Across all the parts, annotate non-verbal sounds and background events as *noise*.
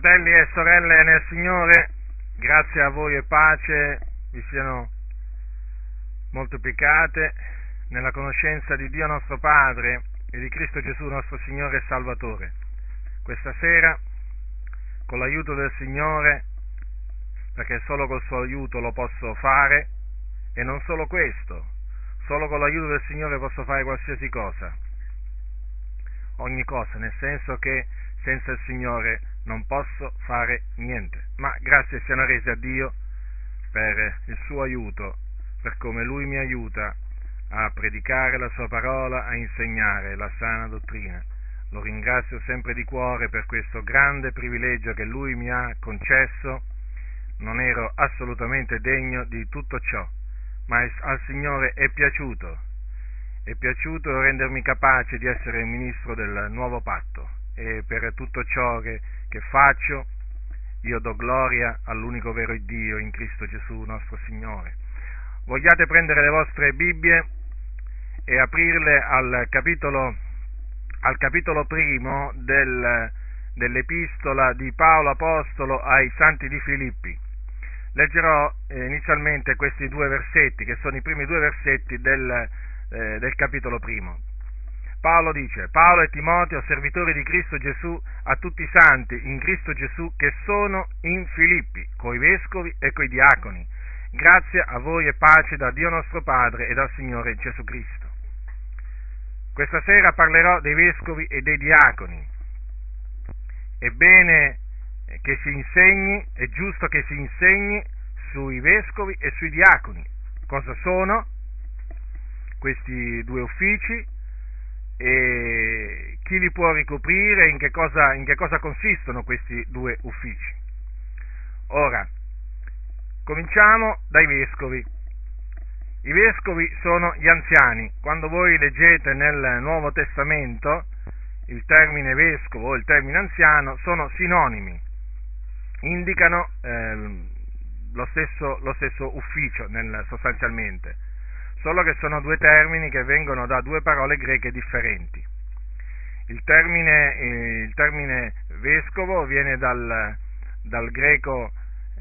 Fratelli e sorelle nel Signore, grazie a voi e pace vi siano moltiplicate nella conoscenza di Dio nostro Padre e di Cristo Gesù nostro Signore e Salvatore. Questa sera, con l'aiuto del Signore, perché solo col suo aiuto lo posso fare, e non solo questo, solo con l'aiuto del Signore posso fare qualsiasi cosa, ogni cosa, nel senso che senza il Signore non posso fare niente, ma grazie siano rese a Dio per il suo aiuto, per come Lui mi aiuta a predicare la sua parola, a insegnare la sana dottrina. Lo ringrazio sempre di cuore per questo grande privilegio che Lui mi ha concesso. Non ero assolutamente degno di tutto ciò, ma al Signore è piaciuto, è piaciuto rendermi capace di essere ministro del nuovo patto e per tutto ciò che, che faccio io do gloria all'unico vero Dio in Cristo Gesù nostro Signore. Vogliate prendere le vostre Bibbie e aprirle al capitolo, al capitolo primo del, dell'epistola di Paolo Apostolo ai Santi di Filippi. Leggerò eh, inizialmente questi due versetti, che sono i primi due versetti del, eh, del capitolo primo. Paolo dice, Paolo e Timoteo, servitori di Cristo Gesù, a tutti i santi in Cristo Gesù che sono in Filippi, coi vescovi e coi diaconi. Grazie a voi e pace da Dio nostro Padre e dal Signore Gesù Cristo. Questa sera parlerò dei vescovi e dei diaconi. È bene che si insegni, è giusto che si insegni sui vescovi e sui diaconi. Cosa sono questi due uffici? E chi li può ricoprire e in che cosa, in che cosa consistono questi due uffici. Ora, cominciamo dai vescovi. I vescovi sono gli anziani. Quando voi leggete nel Nuovo Testamento il termine vescovo o il termine anziano sono sinonimi, indicano eh, lo, stesso, lo, stesso, ufficio nel, sostanzialmente solo che sono due termini che vengono da due parole greche differenti. Il termine, eh, il termine vescovo viene dal, dal greco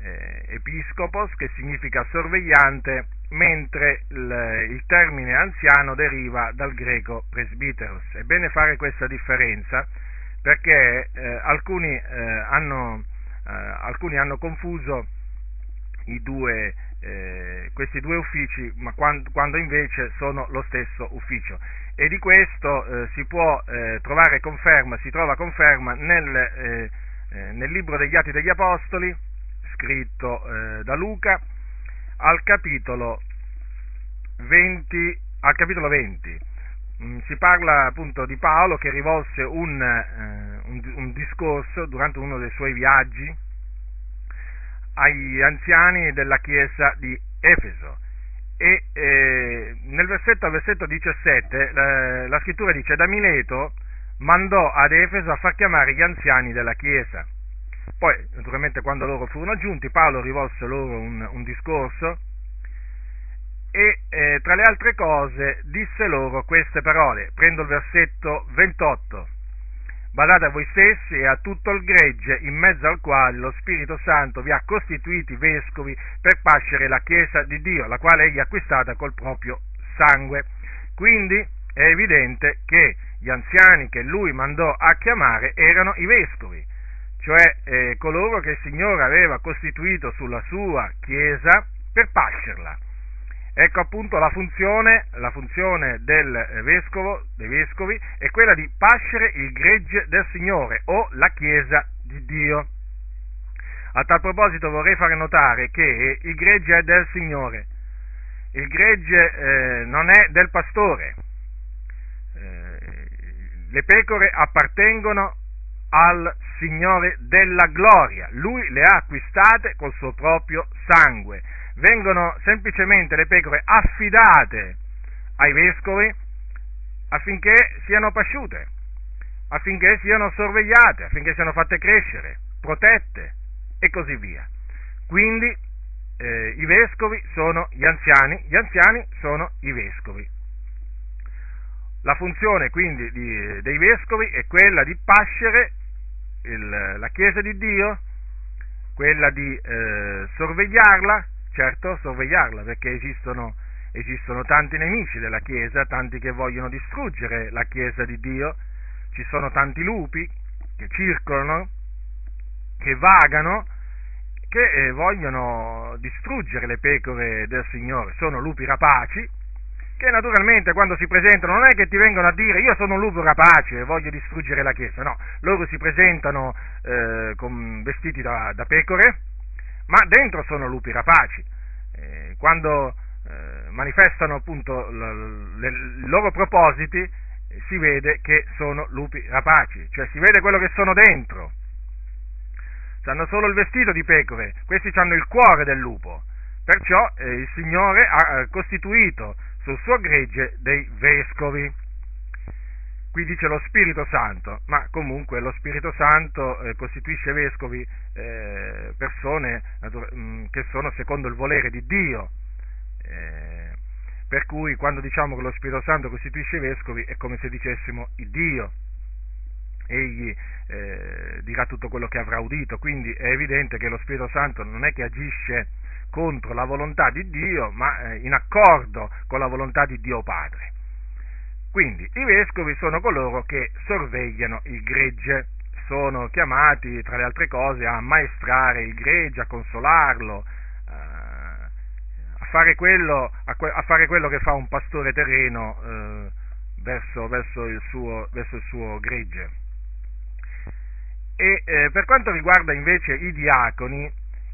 eh, episcopos, che significa sorvegliante, mentre il, il, termine anziano deriva dal greco presbiteros. È bene fare questa differenza perché eh, alcuni, eh, hanno, eh, alcuni hanno confuso i due eh, questi due uffici, ma quando, quando, invece sono lo stesso ufficio. E di questo eh, si può eh, trovare conferma, si trova conferma nel, eh, eh, nel, libro degli Atti degli Apostoli, scritto eh, da Luca, al capitolo 20. Al capitolo 20 mm, si parla appunto di Paolo che rivolse un, un, un discorso durante uno dei suoi viaggi agli anziani della chiesa di Efeso. E eh, nel versetto, versetto 17 la, la scrittura dice da Mileto mandò ad Efeso a far chiamare gli anziani della chiesa. Poi, naturalmente, quando loro furono giunti, Paolo rivolse loro un, un discorso e eh, tra le altre cose disse loro queste parole. Prendo il versetto 28. Badate a voi stessi e a tutto il gregge in mezzo al quale lo Spirito Santo vi ha costituiti vescovi per pascere la Chiesa di Dio, la quale egli ha acquistata col proprio sangue. Quindi è evidente che gli anziani che lui mandò a chiamare erano i vescovi, cioè eh, coloro che il Signore aveva costituito sulla sua Chiesa per pascerla. Ecco appunto la funzione, la funzione del vescovo, dei vescovi, è quella di pascere il gregge del Signore o la Chiesa di Dio. A tal proposito vorrei fare notare che il gregge è del Signore, il gregge eh, non è del pastore, eh, le pecore appartengono al Signore della gloria, Lui le ha acquistate col suo proprio sangue vengono semplicemente le pecore affidate ai vescovi affinché siano pasciute, affinché siano sorvegliate, affinché siano fatte crescere, protette e così via. Quindi eh, i vescovi sono gli anziani, gli anziani sono i vescovi. La funzione quindi di, dei vescovi è quella di pascere il, la Chiesa di Dio? Quella di eh, sorvegliarla, certo, sorvegliarla, perché esistono, esistono tanti nemici della Chiesa, tanti che vogliono distruggere la Chiesa di Dio, ci sono tanti lupi che circolano, che vagano, che eh, vogliono distruggere le pecore del Signore, sono lupi rapaci, che naturalmente quando si presentano non è che ti vengono a dire io sono un lupo rapace e voglio distruggere la Chiesa, no, loro si presentano eh, con vestiti da, da, pecore, ma dentro sono lupi rapaci. Eh, quando eh, manifestano appunto i loro propositi si vede che sono lupi rapaci, cioè si vede quello che sono dentro. Hanno solo il vestito di pecore, questi hanno il cuore del lupo. Perciò eh, il Signore ha eh, costituito sul suo gregge dei vescovi. Qui dice lo Spirito Santo, ma comunque lo Spirito Santo eh, costituisce vescovi eh, persone mh, mm, che sono secondo il volere di Dio. Eh, per cui quando diciamo che lo Spirito Santo costituisce vescovi è come se dicessimo il Dio. Egli eh, dirà tutto quello che avrà udito, quindi è evidente che lo Spirito Santo non è che agisce contro la volontà di Dio, ma eh, in accordo con la volontà di Dio Padre. Quindi i vescovi sono coloro che sorvegliano il gregge, sono chiamati, tra le altre cose, a maestrare il gregge, a consolarlo, eh, a, fare quello, a, fare quello, che fa un pastore terreno eh, verso, verso, il suo, verso, il suo, gregge. E eh, per quanto riguarda invece i diaconi,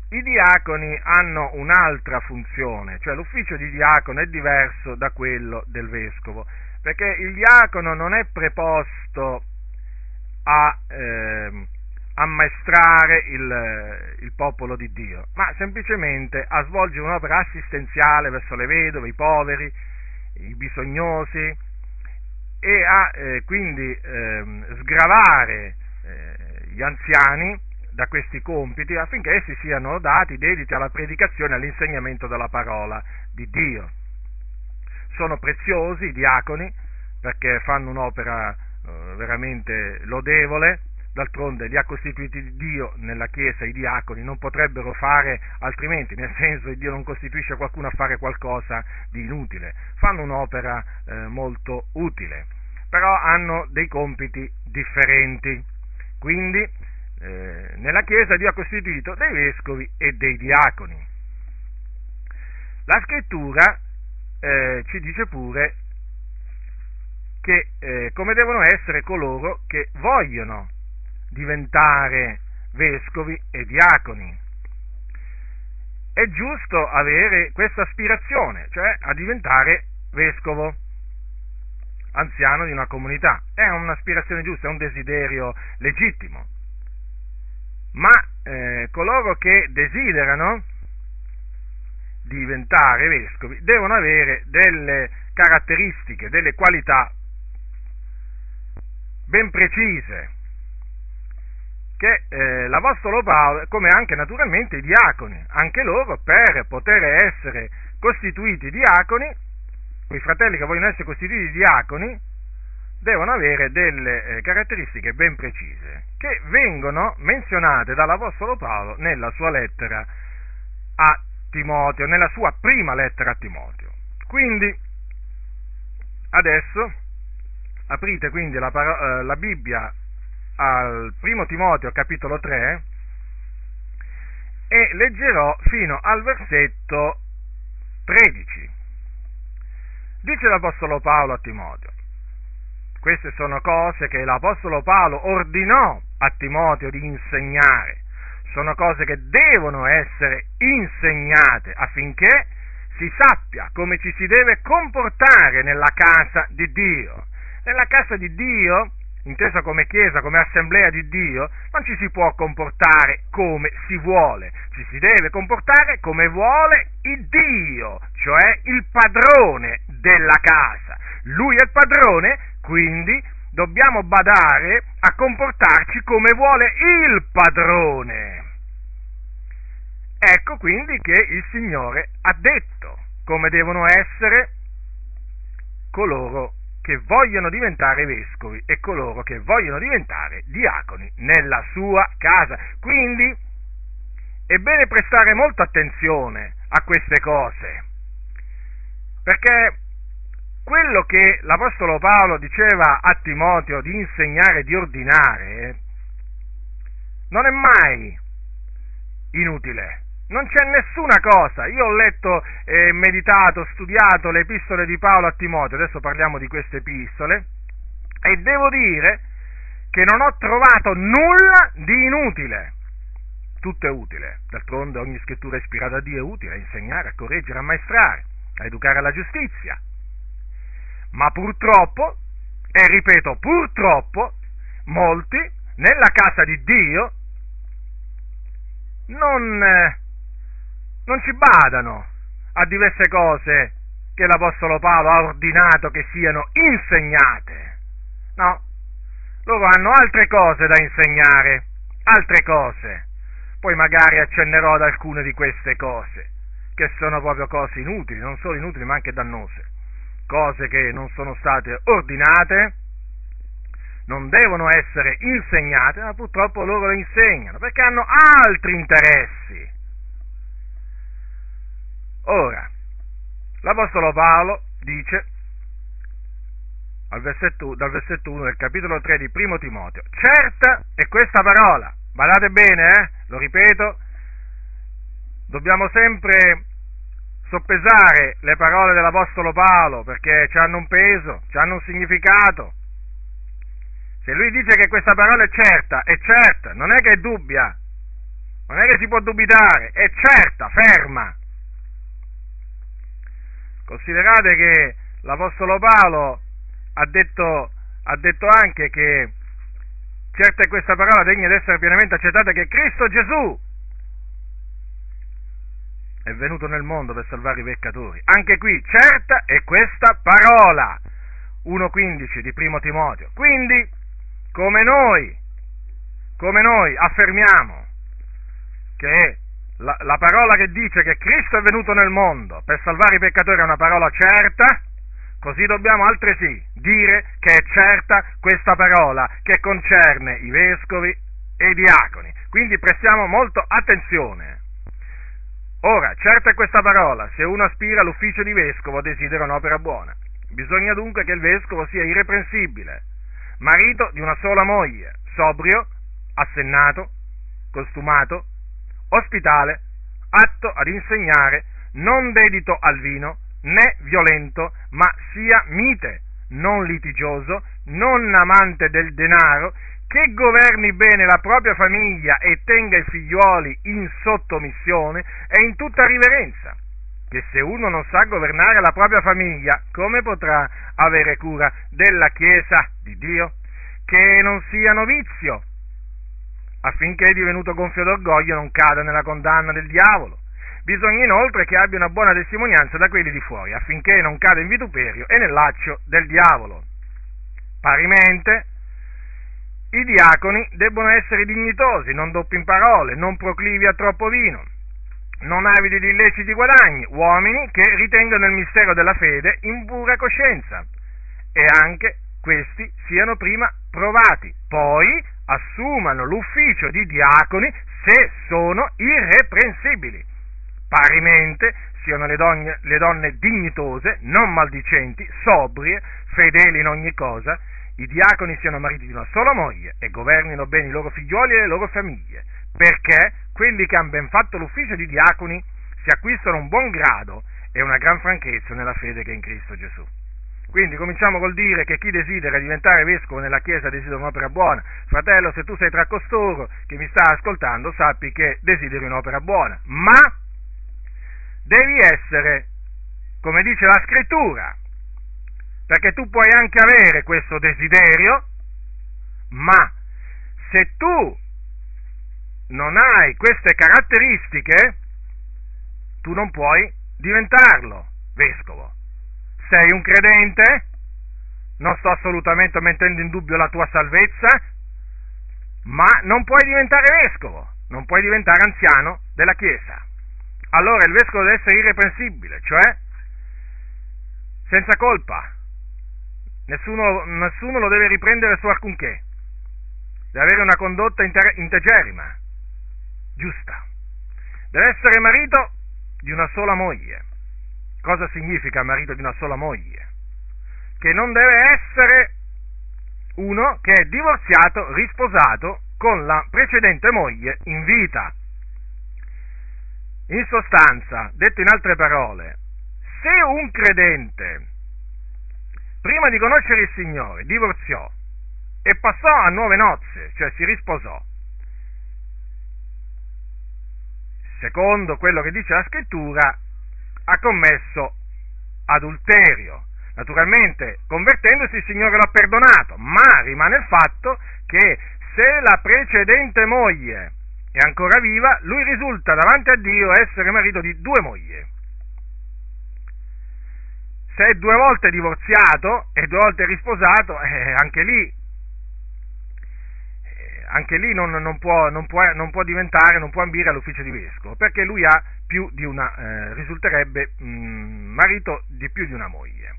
i diaconi hanno un'altra funzione, cioè l'ufficio di diacono è diverso da quello del vescovo, perché il diacono non è preposto a eh, ammaestrare il, il, popolo di Dio, ma semplicemente a svolgere un'opera assistenziale verso le vedove, i poveri, i bisognosi e a eh, quindi eh, sgravare gli anziani da questi compiti affinché essi siano dati dediti alla predicazione e all'insegnamento della parola di Dio. Sono preziosi i diaconi perché fanno un'opera eh, veramente lodevole, d'altronde li ha costituiti Dio nella Chiesa, i diaconi non potrebbero fare altrimenti, nel senso che Dio non costituisce qualcuno a fare qualcosa di inutile, fanno un'opera eh, molto utile, però hanno dei compiti differenti. Quindi eh, nella Chiesa Dio ha costituito dei vescovi e dei diaconi. La scrittura eh, ci dice pure che eh, come devono essere coloro che vogliono diventare vescovi e diaconi. È giusto avere questa aspirazione, cioè a diventare vescovo, anziano di una comunità. È un'aspirazione giusta, è un desiderio legittimo ma eh, coloro che desiderano diventare vescovi devono avere delle caratteristiche, delle qualità ben precise che eh, l'Apostolo Paolo, come anche naturalmente i diaconi, anche loro per poter essere costituiti diaconi, i fratelli che vogliono essere costituiti diaconi, devono avere delle eh, caratteristiche ben precise che vengono menzionate dall'Apostolo Paolo nella sua lettera a Timoteo, nella sua prima lettera a Timoteo. Quindi, adesso aprite quindi la, eh, la Bibbia al primo Timoteo capitolo 3 e leggerò fino al versetto 13. Dice l'Apostolo Paolo a Timoteo, queste sono cose che l'Apostolo Paolo ordinò a Timoteo di insegnare. Sono cose che devono essere insegnate affinché si sappia come ci si deve comportare nella casa di Dio. Nella casa di Dio, intesa come chiesa, come assemblea di Dio, non ci si può comportare come si vuole, ci si deve comportare come vuole il Dio, cioè il padrone della casa. Lui è il padrone quindi dobbiamo badare a comportarci come vuole il padrone. Ecco quindi che il Signore ha detto come devono essere coloro che vogliono diventare vescovi e coloro che vogliono diventare diaconi nella sua casa. Quindi è bene prestare molta attenzione a queste cose, perché quello che l'Apostolo Paolo diceva a Timoteo di insegnare di ordinare non è mai inutile. Non c'è nessuna cosa. Io ho letto, eh, meditato, studiato le epistole di Paolo a Timoteo, adesso parliamo di queste epistole, e devo dire che non ho trovato nulla di inutile. Tutto è utile. D'altronde ogni scrittura ispirata a Dio è utile a insegnare, a correggere, a maestrare, a educare alla giustizia. Ma purtroppo, e ripeto purtroppo, molti nella casa di Dio non, eh, non ci badano a diverse cose che l'Apostolo Paolo ha ordinato che siano insegnate. No, loro hanno altre cose da insegnare, altre cose. Poi magari accennerò ad alcune di queste cose, che sono proprio cose inutili, non solo inutili ma anche dannose. Cose che non sono state ordinate, non devono essere insegnate, ma purtroppo loro le insegnano, perché hanno altri interessi. Ora, l'Apostolo Paolo dice, versetto, dal versetto 1 del capitolo 3 di Primo Timoteo, certa è questa parola, badate bene, eh? lo ripeto, dobbiamo sempre soppesare le parole dell'Apostolo Paolo perché hanno un peso, hanno un significato. Se lui dice che questa parola è certa, è certa, non è che è dubbia, non è che si può dubitare, è certa, ferma. Considerate che l'Apostolo Paolo ha detto, ha detto anche che certa è questa parola degna di essere pienamente accettata che Cristo Gesù è venuto nel mondo per salvare i peccatori. Anche qui, certa è questa parola. 1.15 di Primo Timoteo. Quindi, come noi, come noi affermiamo che la, la, parola che dice che Cristo è venuto nel mondo per salvare i peccatori è una parola certa, così dobbiamo altresì dire che è certa questa parola che concerne i vescovi e i diaconi. Quindi prestiamo molto attenzione. Ora, certa è questa parola, se uno aspira all'ufficio di vescovo desidera un'opera buona. Bisogna dunque che il vescovo sia irreprensibile, marito di una sola moglie, sobrio, assennato, costumato, ospitale, atto ad insegnare, non dedito al vino, né violento, ma sia mite, non litigioso, non amante del denaro, che governi bene la propria famiglia e tenga i figlioli in sottomissione e in tutta riverenza. Che se uno non sa governare la propria famiglia, come potrà avere cura della Chiesa di Dio? che non sia novizio, affinché divenuto gonfio d'orgoglio non cada nella condanna del diavolo. Bisogna inoltre che abbia una buona testimonianza da quelli di fuori, affinché non cada in vituperio e nel laccio del diavolo. Parimente, i diaconi debbono essere dignitosi, non doppi in parole, non proclivi a troppo vino, non avidi di illeciti guadagni, uomini che ritengano il mistero della fede in pura coscienza e anche questi siano prima provati, poi assumano l'ufficio di diaconi se sono irreprensibili. Parimente siano le donne, le donne dignitose, non maldicenti, sobrie, fedeli in ogni cosa, i diaconi siano mariti di una sola moglie e governino bene i loro figlioli e le loro famiglie, perché quelli che hanno ben fatto l'ufficio di diaconi si acquistano un buon grado e una gran franchezza nella fede che è in Cristo Gesù. Quindi cominciamo col dire che chi desidera diventare vescovo nella Chiesa desidera un'opera buona. Fratello, se tu sei tra costoro che mi sta ascoltando, sappi che desideri un'opera buona. Ma devi essere, come dice la scrittura, perché tu puoi anche avere questo desiderio, ma se tu non hai queste caratteristiche, tu non puoi diventarlo vescovo sei un credente, non sto assolutamente mettendo in dubbio la tua salvezza, ma non puoi diventare vescovo, non puoi diventare anziano della Chiesa. Allora il vescovo deve essere irreprensibile, cioè senza colpa, nessuno, nessuno lo deve riprendere su alcunché, deve avere una condotta integerrima, giusta, deve essere marito di una sola moglie. Cosa significa marito di una sola moglie? Che non deve essere uno che è divorziato, risposato con la precedente moglie in vita. In sostanza, detto in altre parole, se un credente, prima di conoscere il Signore, divorziò e passò a nuove nozze, cioè si risposò, secondo quello che dice la scrittura, ha commesso adulterio. Naturalmente, convertendosi il Signore l'ha perdonato, ma rimane il fatto che se la precedente moglie è ancora viva, lui risulta davanti a Dio essere marito di due mogli. Se è due volte divorziato e due volte risposato, eh, anche lì, eh, anche lì non, non, può, non, può, non, può, diventare, non può ambire all'ufficio di vescovo, perché lui ha più di una, eh, risulterebbe mh, mm, marito di più di una moglie.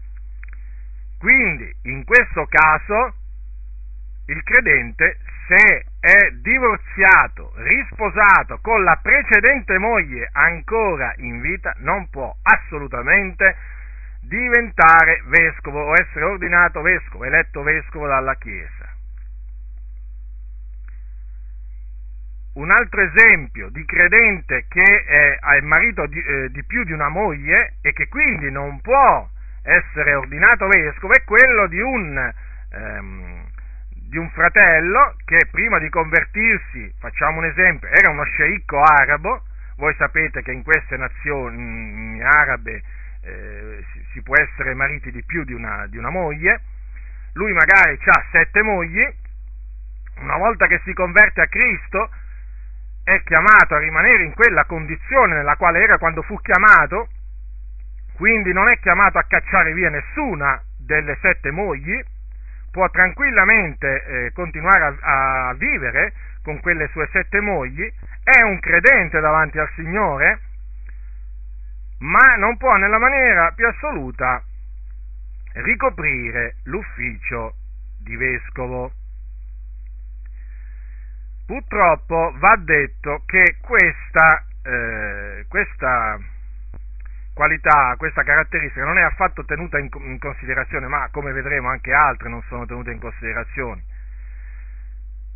Quindi, in questo caso, il credente se è divorziato, risposato con la precedente moglie ancora in vita, non può assolutamente diventare vescovo o essere ordinato vescovo, eletto vescovo dalla Chiesa. Un altro esempio di credente che è marito di, eh, di più di una moglie e che quindi non può essere ordinato vescovo è quello di un ehm, di un fratello che prima di convertirsi, facciamo un esempio, era uno sceicco arabo, voi sapete che in queste nazioni arabe eh, si, può essere mariti di più di una, di una moglie, lui magari ha sette mogli, una volta che si converte a Cristo è chiamato a rimanere in quella condizione nella quale era quando fu chiamato, quindi non è chiamato a cacciare via nessuna delle sette mogli, può tranquillamente eh, continuare a, a vivere con quelle sue sette mogli, è un credente davanti al Signore, ma non può nella maniera più assoluta ricoprire l'ufficio di vescovo. Purtroppo va detto che questa, eh, questa qualità, questa caratteristica non è affatto tenuta in, in considerazione, ma come vedremo anche altre non sono tenute in considerazione.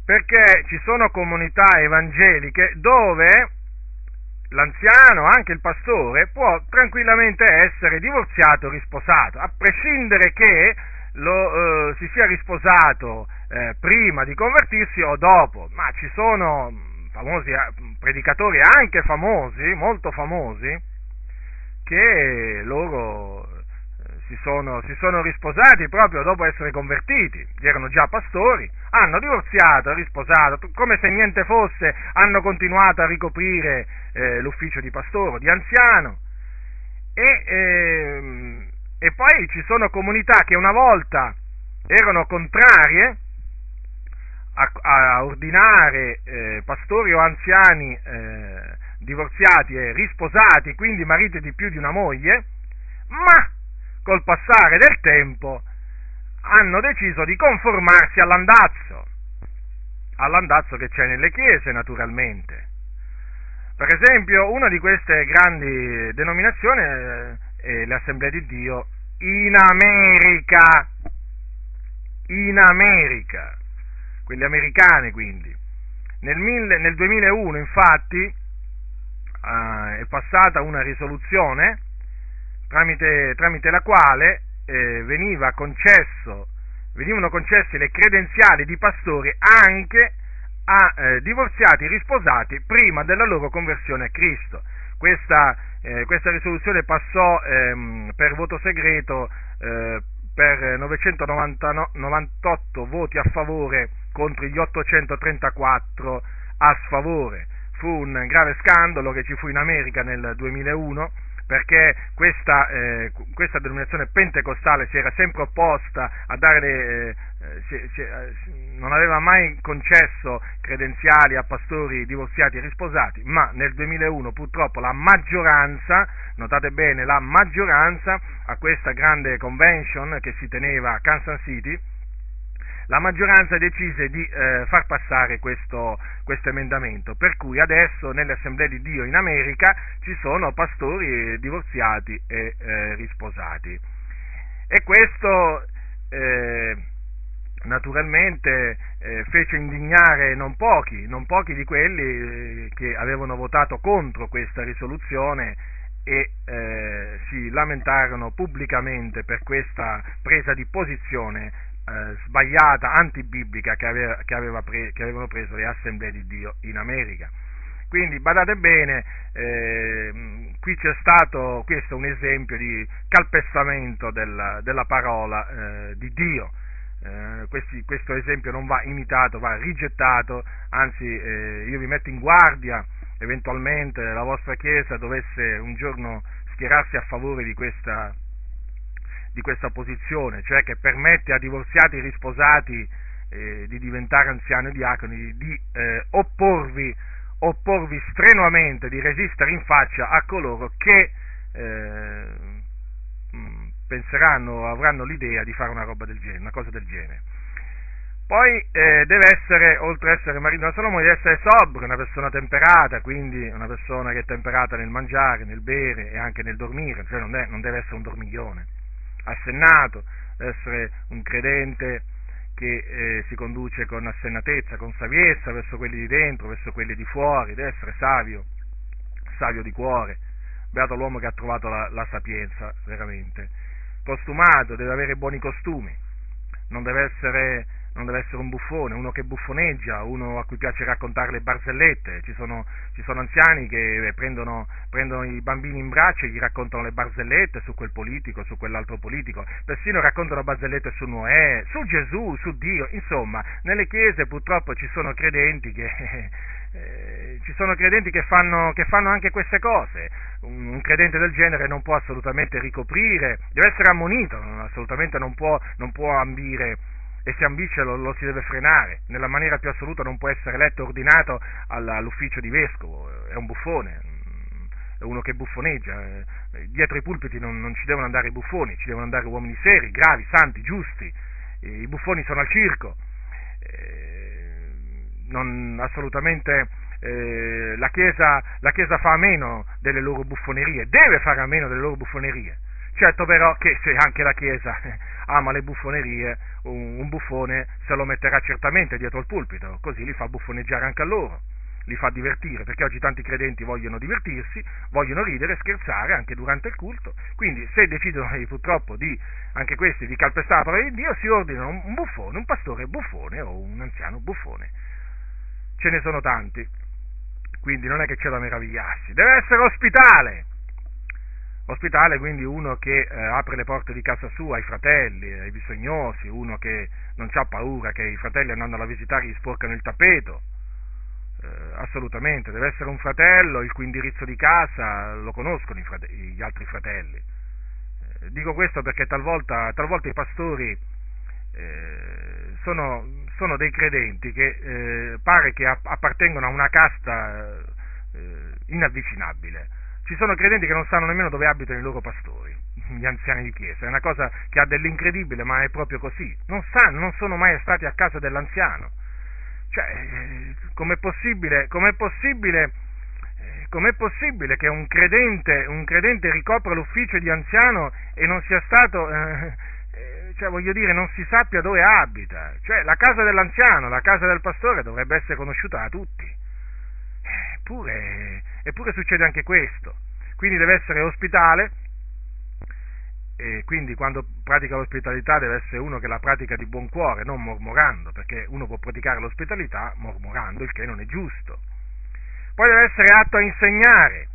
Perché ci sono comunità evangeliche dove l'anziano, anche il pastore, può tranquillamente essere divorziato o risposato, a prescindere che lo, eh, si sia risposato eh, prima di convertirsi o dopo, ma ci sono famosi eh, predicatori anche famosi, molto famosi, che loro eh, si sono, si sono, risposati proprio dopo essere convertiti, erano già pastori, hanno divorziato, risposato, come se niente fosse, hanno continuato a ricoprire eh, l'ufficio di pastore, di anziano. E, eh, e, poi ci sono comunità che una volta erano contrarie a, a ordinare eh, pastori o anziani eh, divorziati e risposati, quindi mariti di più di una moglie, ma col passare del tempo hanno deciso di conformarsi all'andazzo, all'andazzo che c'è nelle chiese naturalmente. Per esempio, una di queste grandi denominazioni è l'Assemblea di Dio in America, in America, quelle americane quindi. Nel, mille, nel 2001 infatti eh, è passata una risoluzione tramite, tramite la quale eh, veniva concesso, venivano concesse le credenziali di pastori anche a eh, divorziati risposati prima della loro conversione a Cristo. Questa, eh, questa risoluzione passò ehm, per voto segreto eh, per 998 voti a favore contro gli 834 a sfavore. Fu un grave scandalo che ci fu in America nel 2001 perché questa, eh, questa denominazione pentecostale si era sempre opposta a dare eh, si, si, non aveva mai concesso credenziali a pastori divorziati e risposati, ma nel 2001 purtroppo la maggioranza, notate bene, la maggioranza a questa grande convention che si teneva a Kansas City, la maggioranza decise di eh, far passare questo, questo, emendamento, per cui adesso nelle assemblee di Dio in America ci sono pastori divorziati e eh, risposati. E questo eh, naturalmente eh, fece indignare non pochi, non pochi di quelli eh, che avevano votato contro questa risoluzione e eh, si lamentarono pubblicamente per questa presa di posizione eh, sbagliata, antibiblica che, aveva, che, aveva pre, che, avevano preso le assemblee di Dio in America. Quindi badate bene, eh, qui c'è stato, questo è un esempio di calpestamento della, della parola eh, di Dio. Eh, questi, questo esempio non va imitato, va rigettato, anzi eh, io vi metto in guardia eventualmente la vostra Chiesa dovesse un giorno schierarsi a favore di questa, di questa posizione, cioè che permette a divorziati e risposati eh, di diventare anziani diaconi, di eh, opporvi, opporvi, strenuamente, di resistere in faccia a coloro che eh, mm, penseranno, avranno l'idea di fare una roba del genere, una cosa del genere. Poi eh, deve essere, oltre ad essere marito della Salomone, deve essere sobrio, una persona temperata, quindi una persona che è temperata nel mangiare, nel bere e anche nel dormire, cioè non, è, non deve essere un dormiglione, assennato, essere un credente che eh, si conduce con assennatezza, con saviezza verso quelli di dentro, verso quelli di fuori, deve essere savio, savio di cuore, beato l'uomo che ha trovato la, la sapienza, veramente, costumato, deve avere buoni costumi, non deve essere non deve essere un buffone, uno che buffoneggia, uno a cui piace raccontare le barzellette. Ci sono, ci sono anziani che prendono, prendono, i bambini in braccio e gli raccontano le barzellette su quel politico, su quell'altro politico, persino raccontano barzellette su Noè, su Gesù, su Dio. Insomma, nelle chiese purtroppo ci sono credenti che. *laughs* Eh, ci sono credenti che fanno, che fanno, anche queste cose. Un, un, credente del genere non può assolutamente ricoprire, deve essere ammonito, assolutamente non può, non può ambire e se ambisce lo, lo, si deve frenare, nella maniera più assoluta non può essere eletto ordinato all'ufficio di vescovo, è un buffone, è uno che buffoneggia, eh, dietro i pulpiti non, non ci devono andare i buffoni, ci devono andare uomini seri, gravi, santi, giusti, i buffoni sono al circo, eh, non, assolutamente eh, la, chiesa, la Chiesa fa a meno delle loro buffonerie, deve fare a meno delle loro buffonerie, certo però che se anche la Chiesa *laughs* ama le buffonerie, un, buffone se lo metterà certamente dietro il pulpito, così li fa buffoneggiare anche a loro li fa divertire, perché oggi tanti credenti vogliono divertirsi, vogliono ridere, scherzare anche durante il culto. Quindi se decidono purtroppo di, anche questi, di calpestare la parola di Dio, si ordinano un buffone, un pastore buffone o un anziano buffone. Ce ne sono tanti, quindi non è che c'è da meravigliarsi. Deve essere ospitale, Ospitale quindi uno che eh, apre le porte di casa sua ai fratelli, ai bisognosi, uno che non ha paura che i fratelli andando a visitare gli sporcano il tappeto. Eh, assolutamente, deve essere un fratello il cui indirizzo di casa lo conoscono frate- gli altri fratelli. Eh, dico questo perché talvolta, talvolta i pastori eh, sono, sono, dei credenti che eh, pare che appartengono a una casta eh, inavvicinabile ci sono credenti che non sanno nemmeno dove abitano i loro pastori, gli anziani di chiesa, è una cosa che ha dell'incredibile, ma è proprio così. Non sanno, non sono mai stati a casa dell'anziano. Cioè, eh, com'è possibile, com'è possibile, eh, com'è possibile che un credente, un credente, ricopra l'ufficio di anziano e non sia stato, eh, cioè voglio dire, non si sappia dove abita? Cioè, la casa dell'anziano, la casa del pastore dovrebbe essere conosciuta da tutti. Eppure, eppure succede anche questo. Quindi deve essere ospitale, e quindi quando pratica l'ospitalità deve essere uno che la pratica di buon cuore, non mormorando, perché uno può praticare l'ospitalità mormorando, il che non è giusto. Poi deve essere atto a insegnare,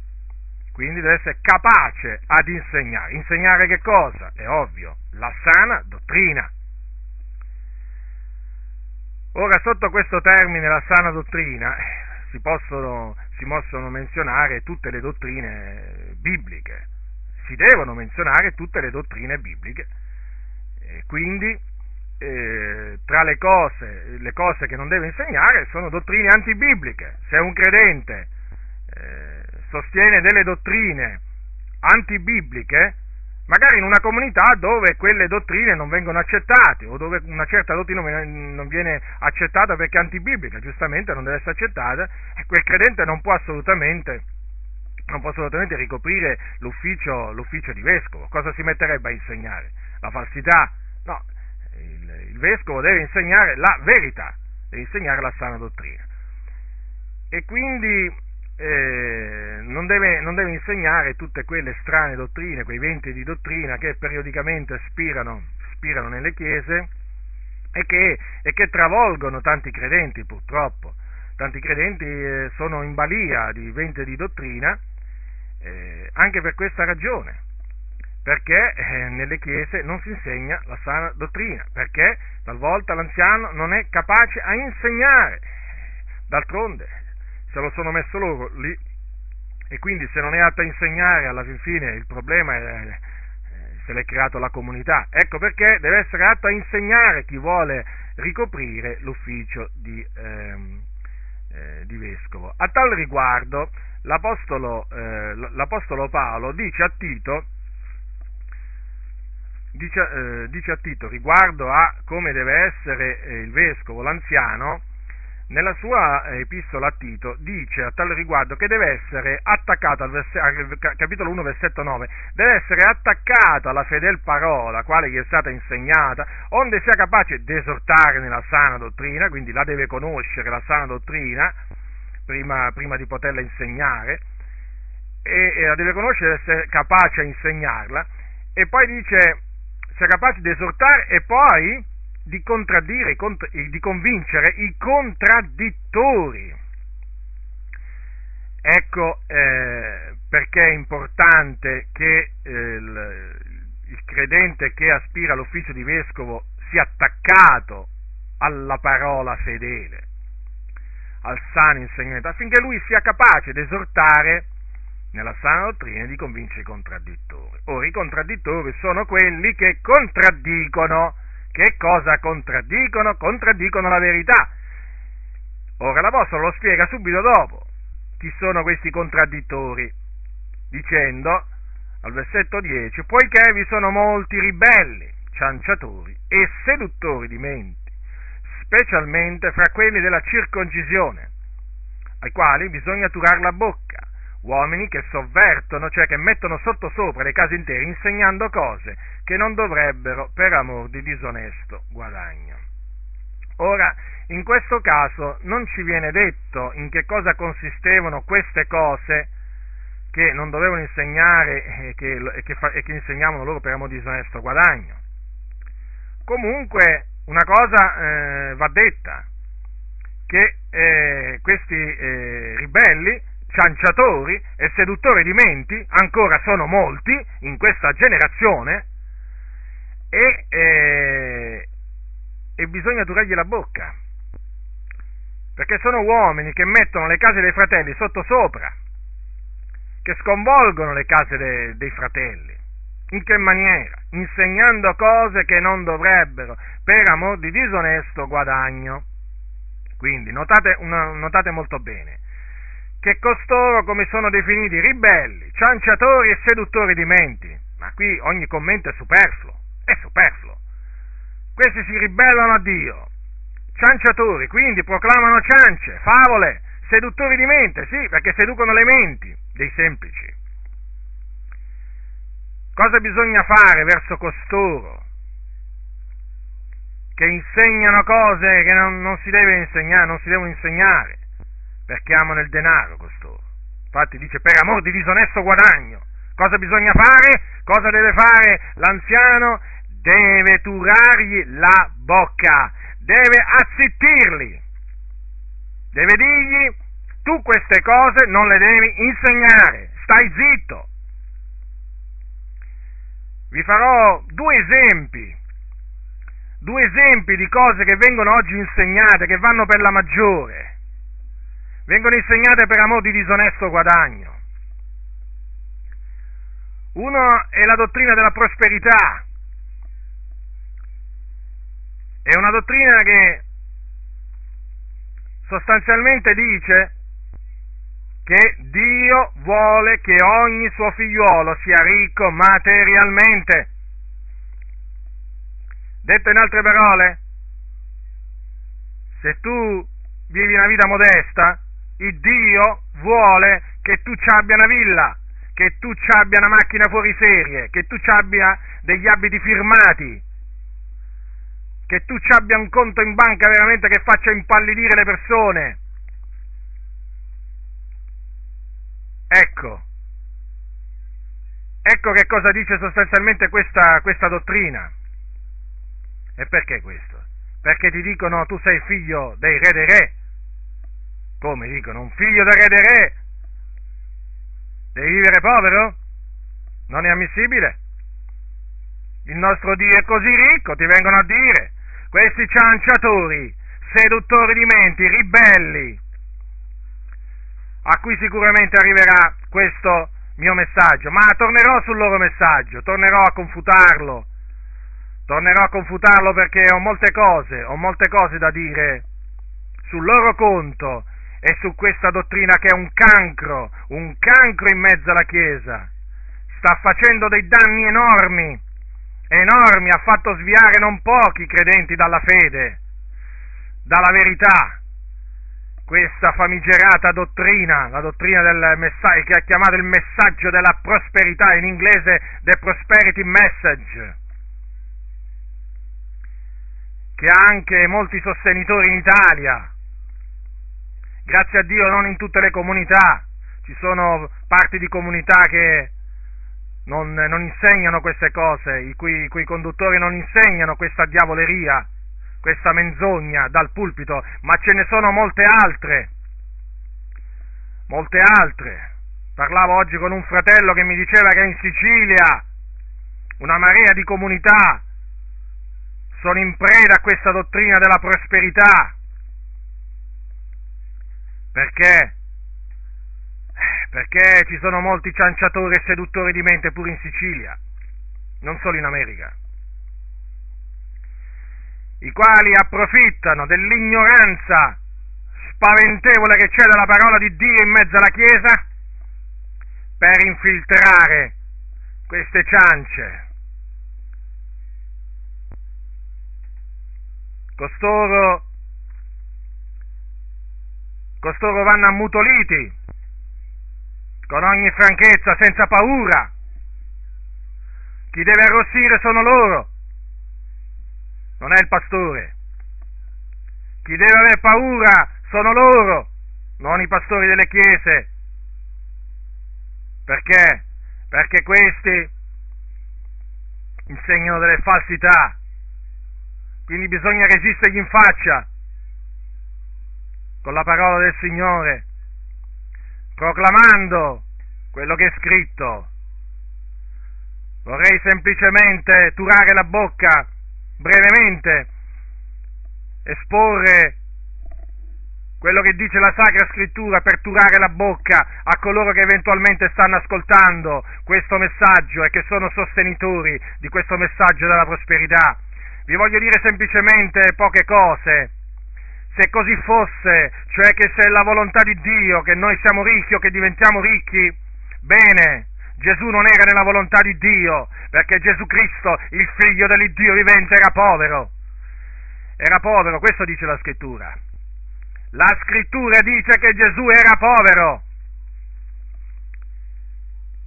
quindi deve essere capace ad insegnare. Insegnare che cosa? È ovvio, la sana dottrina. Ora, sotto questo termine, la sana dottrina, si possono, si possono menzionare tutte le dottrine bibliche, si devono menzionare tutte le dottrine bibliche. E quindi eh, tra le cose, le cose, che non deve insegnare sono dottrine antibibliche. Se un credente eh, sostiene delle dottrine antibibliche, magari in una comunità dove quelle dottrine non vengono accettate o dove una certa dottrina non viene accettata perché è antibiblica, giustamente non deve essere accettata, quel credente non può assolutamente, non può assolutamente ricoprire l'ufficio, l'ufficio, di vescovo. Cosa si metterebbe a insegnare? La falsità? No, il, il vescovo deve insegnare la verità, deve insegnare la sana dottrina. E quindi non, deve, non, deve, insegnare tutte quelle strane dottrine, quei venti di dottrina che periodicamente spirano, spirano nelle chiese e che, e che, travolgono tanti credenti purtroppo. Tanti credenti eh, sono in balia di venti di dottrina eh, anche per questa ragione, perché eh, nelle chiese non si insegna la sana dottrina, perché talvolta l'anziano non è capace a insegnare. D'altronde, se lo sono messo loro lì e quindi se non è atto a insegnare alla fin fine il problema è, se l'è creato la comunità. Ecco perché deve essere atto a insegnare chi vuole ricoprire l'ufficio di, ehm, eh, di vescovo. A tal riguardo l'Apostolo, eh, l'Apostolo Paolo dice a Tito Dice, eh, dice, a Tito riguardo a come deve essere eh, il vescovo, l'anziano, nella sua eh, epistola a Tito dice a tal riguardo che deve essere attaccato al, verse, al capitolo 1 versetto 9 deve essere attaccato alla fedel parola quale gli è stata insegnata onde sia capace di esortare nella sana dottrina quindi la deve conoscere la sana dottrina prima, prima di poterla insegnare e, e la deve conoscere essere capace a insegnarla e poi dice sia capace di esortare e poi di contraddire, di convincere i contraddittori. Ecco eh, perché è importante che eh, il, il credente che aspira all'ufficio di vescovo sia attaccato alla parola fedele, al sano insegnamento, affinché lui sia capace di esortare nella sana dottrina di convincere i contraddittori. Ora i contraddittori sono quelli che contraddicono che cosa contraddicono? Contraddicono la verità. Ora l'Apostolo lo spiega subito dopo chi sono questi contraddittori, dicendo al versetto 10, poiché vi sono molti ribelli, cianciatori e seduttori di menti, specialmente fra quelli della circoncisione, ai quali bisogna turar la bocca, uomini che sovvertono, cioè che mettono sottosopra le case intere, insegnando cose che non dovrebbero per amor di disonesto guadagno. Ora, in questo caso non ci viene detto in che cosa consistevano queste cose che non dovevano insegnare e che, e che, e che insegnavano loro per amor di disonesto guadagno. Comunque, una cosa eh, va detta, che eh, questi eh, ribelli cianciatori e seduttori di menti, ancora sono molti in questa generazione, e, eh, e bisogna durargli la bocca, perché sono uomini che mettono le case dei fratelli sotto sopra, che sconvolgono le case de, dei fratelli. In che maniera? Insegnando cose che non dovrebbero, per amor di disonesto guadagno. Quindi notate, una, notate molto bene, che costoro come sono definiti ribelli, cianciatori e seduttori di menti. Ma qui ogni commento è superfluo, è superfluo. Questi si ribellano a Dio, cianciatori, quindi proclamano ciance, favole, seduttori di mente, sì, perché seducono le menti dei semplici. Cosa bisogna fare verso costoro? Che insegnano cose che non, non si deve insegnare, non si devono insegnare perché amano il denaro costoro. Infatti dice per amor di disonesto guadagno. Cosa bisogna fare? Cosa deve fare l'anziano? Deve turargli la bocca, deve azzittirli, deve dirgli tu queste cose non le devi insegnare, stai zitto. Vi farò due esempi, due esempi di cose che vengono oggi insegnate, che vanno per la maggiore vengono insegnate per amor di disonesto guadagno. Uno è la dottrina della prosperità, È una dottrina che sostanzialmente dice che Dio vuole che ogni suo figliuolo sia ricco materialmente. Detto in altre parole, se tu vivi una vita modesta, il Dio vuole che tu ci abbia una villa, che tu ci abbia una macchina fuori serie, che tu ci abbia degli abiti firmati, che tu ci abbia un conto in banca veramente che faccia impallidire le persone. Ecco, ecco che cosa dice sostanzialmente questa, questa dottrina. E perché questo? Perché ti dicono tu sei figlio dei re dei re. Come dicono? Un figlio del re dei re? Devi vivere povero? Non è ammissibile. Il nostro Dio è così ricco, ti vengono a dire. Questi cianciatori, seduttori di menti, ribelli, a cui sicuramente arriverà questo mio messaggio, ma tornerò sul loro messaggio, tornerò a confutarlo, tornerò a confutarlo perché ho molte cose, ho molte cose da dire sul loro conto e su questa dottrina che è un cancro, un cancro in mezzo alla Chiesa, sta facendo dei danni enormi, enormi, ha fatto sviare non pochi credenti dalla fede, dalla verità. Questa famigerata dottrina, la dottrina del messaggio, che ha chiamato il messaggio della prosperità, in inglese the prosperity message, che ha anche molti sostenitori in Italia, grazie a Dio non in tutte le comunità, ci sono parti di comunità che non, non insegnano queste cose, i cui, i cui conduttori non insegnano questa diavoleria, questa menzogna dal pulpito, ma ce ne sono molte altre, molte altre. Parlavo oggi con un fratello che mi diceva che in Sicilia una marea di comunità sono in preda a questa dottrina della prosperità perché? Perché ci sono molti cianciatori e seduttori di mente pure in Sicilia, non solo in America, i quali approfittano dell'ignoranza spaventevole che c'è della parola di Dio in mezzo alla Chiesa per infiltrare queste ciance. Costoro costoro vanno ammutoliti, con ogni franchezza, senza paura. Chi deve arrossire sono loro, non è il pastore. Chi deve avere paura sono loro, non i pastori delle chiese. Perché? Perché questi insegnano delle falsità, quindi bisogna resistergli in faccia con la parola del Signore, proclamando quello che è scritto. Vorrei semplicemente turare la bocca brevemente, esporre quello che dice la Sacra Scrittura per turare la bocca a coloro che eventualmente stanno ascoltando questo messaggio e che sono sostenitori di questo messaggio della prosperità. Vi voglio dire semplicemente poche cose se così fosse, cioè che se è la volontà di Dio che noi siamo ricchi o che diventiamo ricchi, bene, Gesù non era nella volontà di Dio, perché Gesù Cristo, il figlio dell'Iddio vivente, era povero. Era povero, questo dice la scrittura. La scrittura dice che Gesù era povero.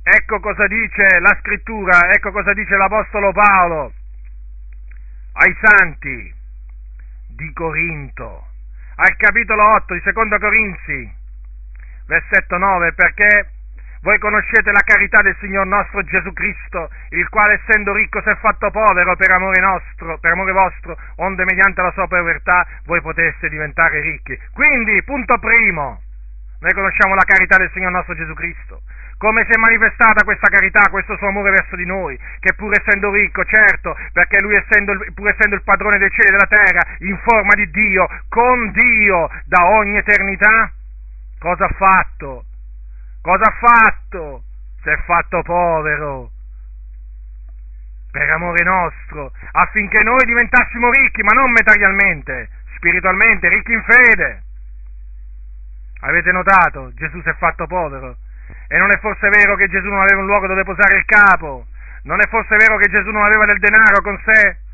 Ecco cosa dice la scrittura, ecco cosa dice l'Apostolo Paolo ai santi di Corinto al capitolo 8 di Seconda Corinzi, versetto 9, perché voi conoscete la carità del Signor nostro Gesù Cristo, il quale essendo ricco si è fatto povero per amore nostro, per amore vostro, onde mediante la sua povertà voi poteste diventare ricchi. Quindi, punto primo, noi conosciamo la carità del Signor nostro Gesù Cristo. Come si è manifestata questa carità, questo suo amore verso di noi, che pur essendo ricco, certo, perché lui essendo, pur essendo il padrone dei cieli e della terra, in forma di Dio, con Dio da ogni eternità, cosa ha fatto? Cosa ha fatto? Si è fatto povero per amore nostro, affinché noi diventassimo ricchi, ma non materialmente, spiritualmente, ricchi in fede. Avete notato? Gesù si è fatto povero. E non è forse vero che Gesù non aveva un luogo dove posare il capo? Non è forse vero che Gesù non aveva del denaro con sé?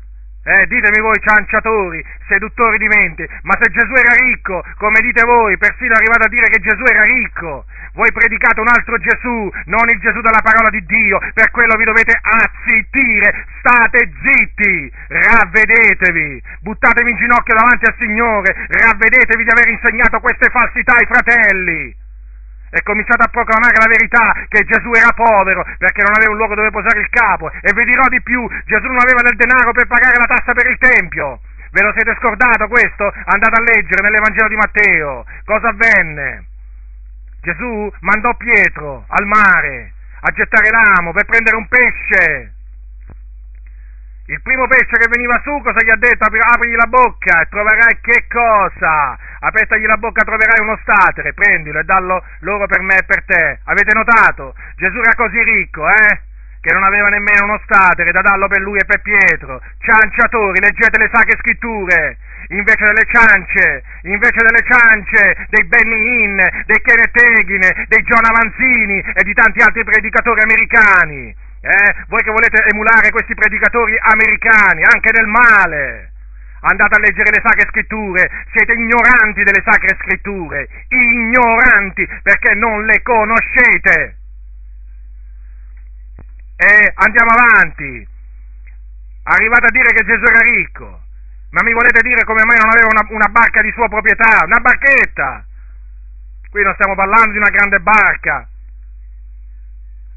Eh, ditemi voi cianciatori, seduttori di mente, ma se Gesù era ricco, come dite voi, persino arrivate a dire che Gesù era ricco, voi predicate un altro Gesù, non il Gesù della parola di Dio, per quello vi dovete azzittire, state zitti, ravvedetevi, buttatevi in ginocchio davanti al Signore, ravvedetevi di aver insegnato queste falsità ai fratelli e cominciate a proclamare la verità che Gesù era povero perché non aveva un luogo dove posare il capo e vi dirò di più, Gesù non aveva del denaro per pagare la tassa per il Tempio. Ve lo siete scordato questo? Andate a leggere nell'Evangelo di Matteo. Cosa avvenne? Gesù mandò Pietro al mare a gettare l'amo per prendere un pesce. Il primo pesce che veniva su, cosa gli ha detto? Apri, aprigli la bocca e troverai che cosa? Apertagli la bocca troverai uno statere, prendilo e dallo loro per me e per te. Avete notato? Gesù era così ricco, eh? Che non aveva nemmeno uno statere da darlo per lui e per Pietro. Cianciatori, leggete le sacre scritture. Invece delle ciance, invece delle ciance dei Benny Hinn, dei Kenneth Hagin, dei John Avanzini e di tanti altri predicatori americani eh? Voi che volete emulare questi predicatori americani, anche nel male. Andate a leggere le sacre scritture, siete ignoranti delle sacre scritture, ignoranti perché non le conoscete. E andiamo avanti. Arrivate a dire che Gesù era ricco, ma mi volete dire come mai non aveva una, una barca di sua proprietà, una barchetta? Qui non stiamo parlando di una grande barca,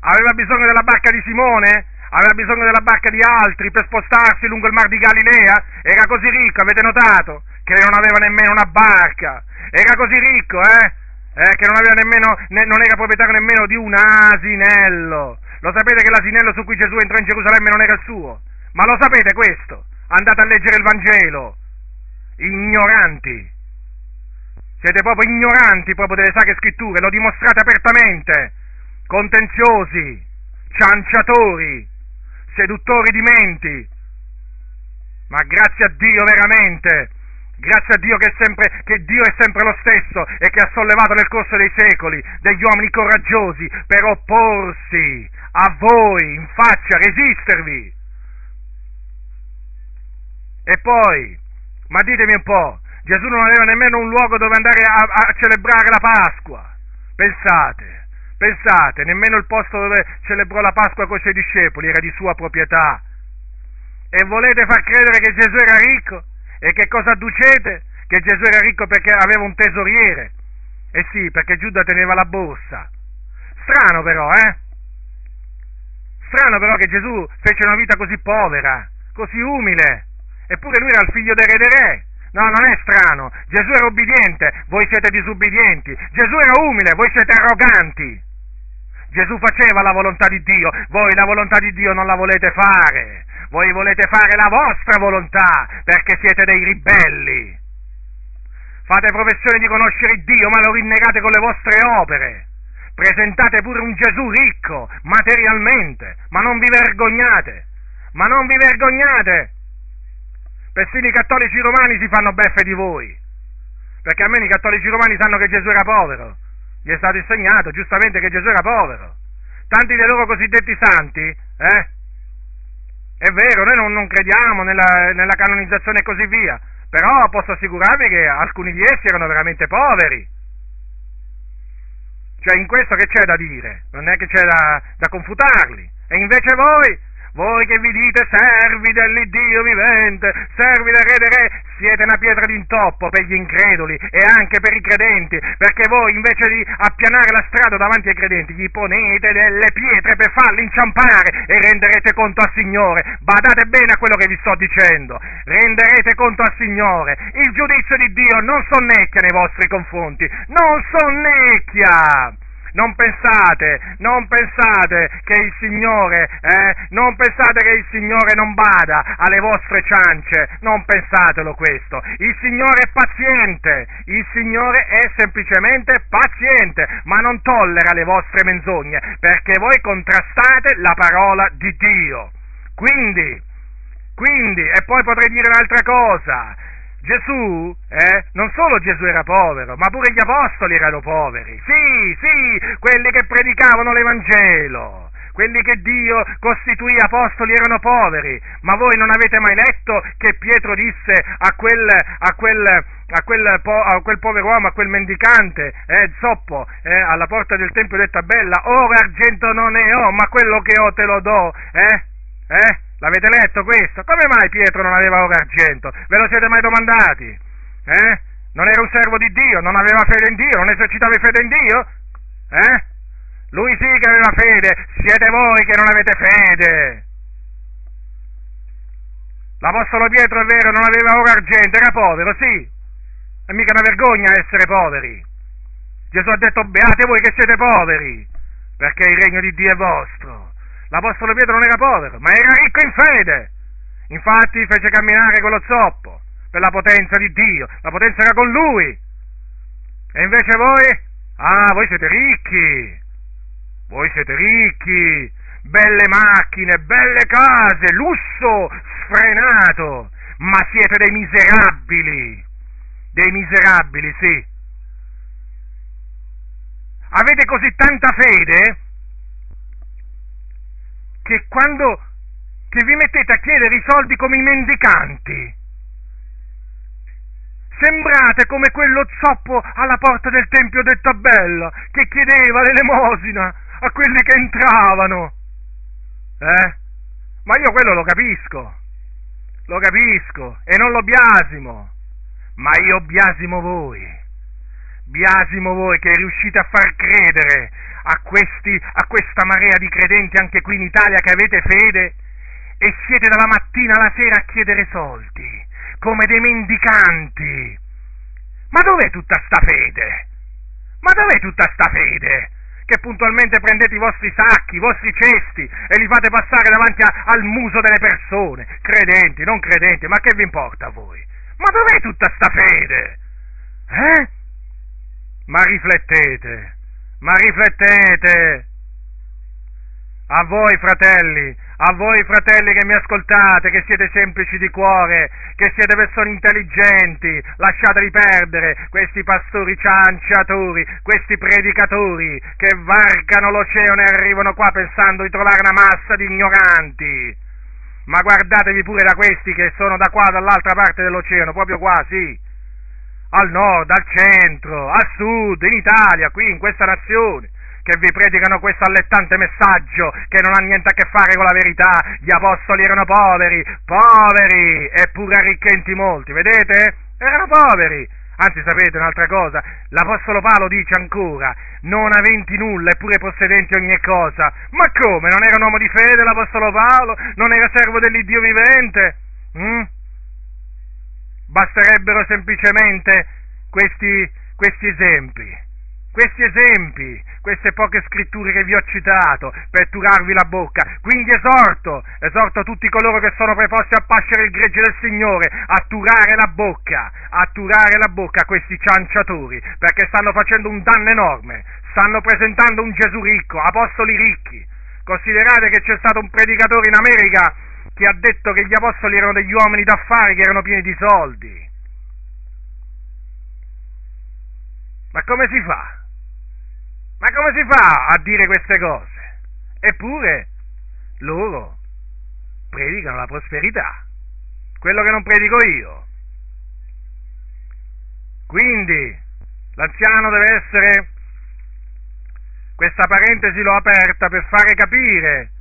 Aveva bisogno della barca di Simone? Aveva bisogno della barca di altri per spostarsi lungo il mar di Galilea? Era così ricco, avete notato? Che non aveva nemmeno una barca. Era così ricco, eh? eh che non, nemmeno, ne, non era proprietario nemmeno di un asinello. Lo sapete che l'asinello su cui Gesù entrò in Gerusalemme non era il suo? Ma lo sapete questo? Andate a leggere il Vangelo. Ignoranti. Siete proprio ignoranti proprio delle sacre scritture, lo dimostrate apertamente contenziosi, cianciatori, seduttori di menti. Ma grazie a Dio veramente, grazie a Dio che, sempre, che, Dio è sempre lo stesso e che ha sollevato nel corso dei secoli degli uomini coraggiosi per opporsi a voi in faccia, resistervi. E poi, ma ditemi un po', Gesù non aveva nemmeno un luogo dove andare a, a celebrare la Pasqua. Pensate, Pensate, nemmeno il posto dove celebrò la Pasqua con i suoi discepoli era di sua proprietà. E volete far credere che Gesù era ricco? E che cosa adducete? Che Gesù era ricco perché aveva un tesoriere. Eh sì, perché Giuda teneva la borsa. Strano però, eh? Strano però che Gesù fece una vita così povera, così umile. Eppure lui era il figlio del re dei re. No, non è strano. Gesù era obbediente, voi siete disubbidienti. Gesù era umile, voi siete arroganti. Gesù faceva la volontà di Dio, voi la volontà di Dio non la volete fare, voi volete fare la vostra volontà perché siete dei ribelli. Fate professione di conoscere Dio, ma lo rinnegate con le vostre opere. Presentate pure un Gesù ricco, materialmente, ma non vi vergognate. Ma non vi vergognate. Persino i cattolici romani si fanno beffe di voi. Perché almeno i cattolici romani sanno che Gesù era povero gli è stato insegnato giustamente che Gesù era povero. Tanti dei loro cosiddetti santi, eh? È vero, noi non, non crediamo nella, nella, canonizzazione e così via, però posso assicurarvi che alcuni di essi erano veramente poveri. Cioè in questo che c'è da dire? Non è che c'è da, da confutarli. E invece voi voi che vi dite servi dell'Iddio vivente, servi del Re dei Re, siete una pietra d'intoppo per gli increduli e anche per i credenti, perché voi invece di appianare la strada davanti ai credenti gli ponete delle pietre per farli inciampare e renderete conto al Signore. Badate bene a quello che vi sto dicendo, renderete conto al Signore. Il giudizio di Dio non sonnecchia nei vostri confronti, non sonnecchia non pensate, non pensate che il Signore, eh, non pensate che il Signore non bada alle vostre ciance, non pensatelo questo. Il Signore è paziente, il Signore è semplicemente paziente, ma non tollera le vostre menzogne, perché voi contrastate la parola di Dio. Quindi, quindi, e poi potrei dire un'altra cosa, Gesù, eh, non solo Gesù era povero, ma pure gli apostoli erano poveri. Sì, sì, quelli che predicavano l'Evangelo, quelli che Dio costituì apostoli erano poveri. Ma voi non avete mai letto che Pietro disse a quel, a quel, a quel, a quel povero uomo, a quel mendicante, eh, zoppo, eh, alla porta del Tempio detta bella, ora argento non ne ho, ma quello che ho te lo do, eh? Eh? L'avete letto questo? Come mai Pietro non aveva oro argento? Ve lo siete mai domandati? Eh? Non era un servo di Dio? Non aveva fede in Dio? Non esercitava fede in Dio? Eh? Lui sì che aveva fede, siete voi che non avete fede. L'Apostolo Pietro è vero, non aveva oro argento, era povero, sì. È mica una vergogna essere poveri. Gesù ha detto beate voi che siete poveri, perché il regno di Dio è vostro. L'Apostolo Pietro non era povero, ma era ricco in fede. Infatti fece camminare quello zoppo per la potenza di Dio. La potenza era con lui. E invece voi? Ah, voi siete ricchi. Voi siete ricchi. Belle macchine, belle case, lusso sfrenato. Ma siete dei miserabili. Dei miserabili, sì. Avete così tanta fede che quando che vi mettete a chiedere i soldi come i mendicanti, sembrate come quello zoppo alla porta del Tempio del Tabella che chiedeva l'elemosina a quelli che entravano. Eh? Ma io quello lo capisco, lo capisco e non lo biasimo, ma io biasimo voi. Biasimo voi che riuscite a far credere a, questi, a questa marea di credenti anche qui in Italia che avete fede e siete dalla mattina alla sera a chiedere soldi, come dei mendicanti. Ma dov'è tutta sta fede? Ma dov'è tutta sta fede? Che puntualmente prendete i vostri sacchi, i vostri cesti e li fate passare davanti a, al muso delle persone, credenti, non credenti, ma che vi importa a voi? Ma dov'è tutta sta fede? Eh? Ma riflettete, ma riflettete. A voi fratelli, a voi fratelli che mi ascoltate, che siete semplici di cuore, che siete persone intelligenti, lasciatevi perdere questi pastori cianciatori, questi predicatori che varcano l'oceano e arrivano qua pensando di trovare una massa di ignoranti. Ma guardatevi pure da questi che sono da qua, dall'altra parte dell'oceano, proprio qua, sì al nord, al centro, al sud, in Italia, qui in questa nazione, che vi predicano questo allettante messaggio che non ha niente a che fare con la verità. Gli apostoli erano poveri, poveri, eppure arricchenti molti, vedete? Erano poveri. Anzi, sapete un'altra cosa? L'Apostolo Paolo dice ancora, non aventi nulla, eppure possedenti ogni cosa. Ma come? Non era un uomo di fede l'Apostolo Paolo? Non era servo dell'Iddio vivente? Mm? Basterebbero semplicemente questi, questi esempi, questi esempi, queste poche scritture che vi ho citato per turarvi la bocca. Quindi esorto, esorto tutti coloro che sono preposti a pascere il gregge del Signore a turare la bocca, a turare la bocca a questi cianciatori, perché stanno facendo un danno enorme, stanno presentando un Gesù ricco, apostoli ricchi. Considerate che c'è stato un predicatore in America che ha detto che gli apostoli erano degli uomini d'affari che erano pieni di soldi. Ma come si fa? Ma come si fa a dire queste cose? Eppure loro predicano la prosperità, quello che non predico io. Quindi l'anziano deve essere, questa parentesi l'ho aperta per fare capire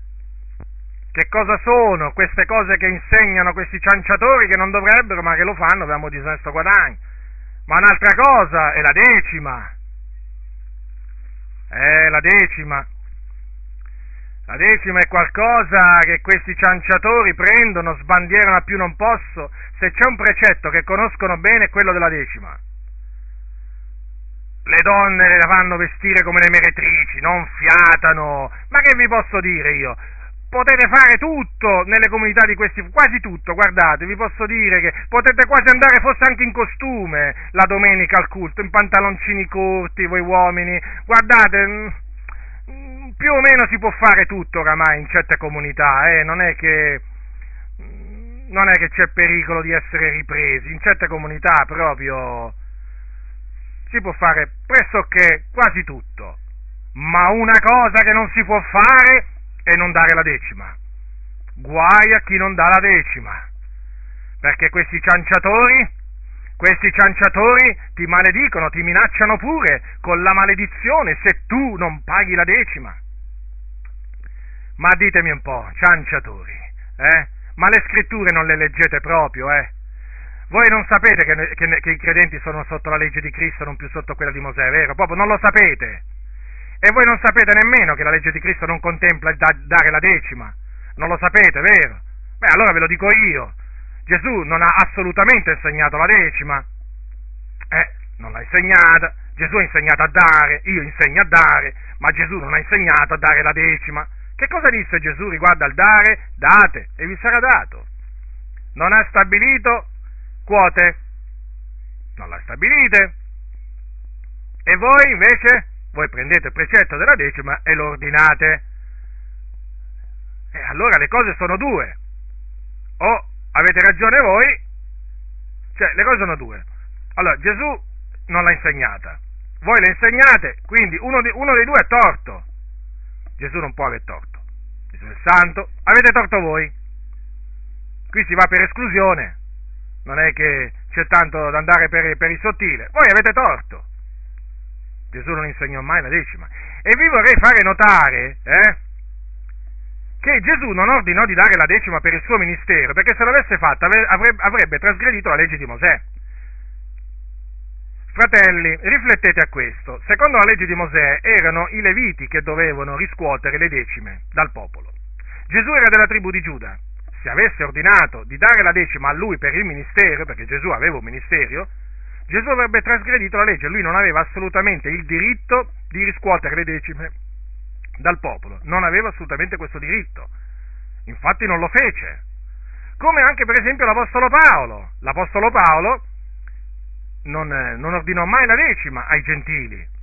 che cosa sono queste cose che insegnano questi cianciatori che non dovrebbero, ma che lo fanno di disonesto guadagno. Ma un'altra cosa è la decima. È la decima. La decima è qualcosa che questi cianciatori prendono, sbandierano a più non posso. Se c'è un precetto che conoscono bene è quello della decima. Le donne le fanno vestire come le meretrici, non fiatano. Ma che vi posso dire io? Potete fare tutto nelle comunità di questi, quasi tutto, guardate, vi posso dire che potete quasi andare forse anche in costume la domenica al culto, in pantaloncini corti, voi uomini, guardate, mm, mm, più o meno si può fare tutto oramai in certe comunità, eh? non, è che, non è che c'è pericolo di essere ripresi, in certe comunità proprio si può fare pressoché quasi tutto, ma una cosa che non si può fare è non dare la decima. Guai a chi non dà la decima, perché questi cianciatori, questi cianciatori ti maledicono, ti minacciano pure con la maledizione se tu non paghi la decima. Ma ditemi un po', cianciatori, eh? Ma le scritture non le leggete proprio, eh? Voi non sapete che, che, che, i credenti sono sotto la legge di Cristo, non più sotto quella di Mosè, vero? Proprio non lo sapete. E voi non sapete nemmeno che la legge di Cristo non contempla il da, dare la decima. Non lo sapete, vero? Beh, allora ve lo dico io. Gesù non ha assolutamente insegnato la decima. Eh, non l'ha insegnata. Gesù ha insegnato a dare, io insegno a dare, ma Gesù non ha insegnato a dare la decima. Che cosa disse Gesù riguardo al dare? Date e vi sarà dato. Non ha stabilito quote, non la stabilite. E voi invece, voi prendete il precetto della decima e lo ordinate. E allora le cose sono due. O avete ragione voi, cioè le cose sono due. Allora Gesù non l'ha insegnata, voi le insegnate, quindi uno, di, uno dei due è torto. Gesù non può aver torto. Gesù è santo, avete torto voi. Qui si va per esclusione, non è che c'è tanto da andare per, per il sottile. Voi avete torto. Gesù non insegnò mai la decima. E vi vorrei fare notare eh, che Gesù non ordinò di dare la decima per il suo ministero, perché se l'avesse fatta avrebbe, avrebbe trasgredito la legge di Mosè. Fratelli, riflettete a questo. Secondo la legge di Mosè erano i leviti che dovevano riscuotere le decime dal popolo. Gesù era della tribù di Giuda. Se avesse ordinato di dare la decima a lui per il ministero, perché Gesù aveva un ministero, Gesù avrebbe trasgredito la legge. Lui non aveva assolutamente il diritto di riscuotere le decime dal popolo. Non aveva assolutamente questo diritto. Infatti non lo fece. Come anche per esempio l'Apostolo Paolo. L'Apostolo Paolo non, non ordinò mai la decima ai gentili.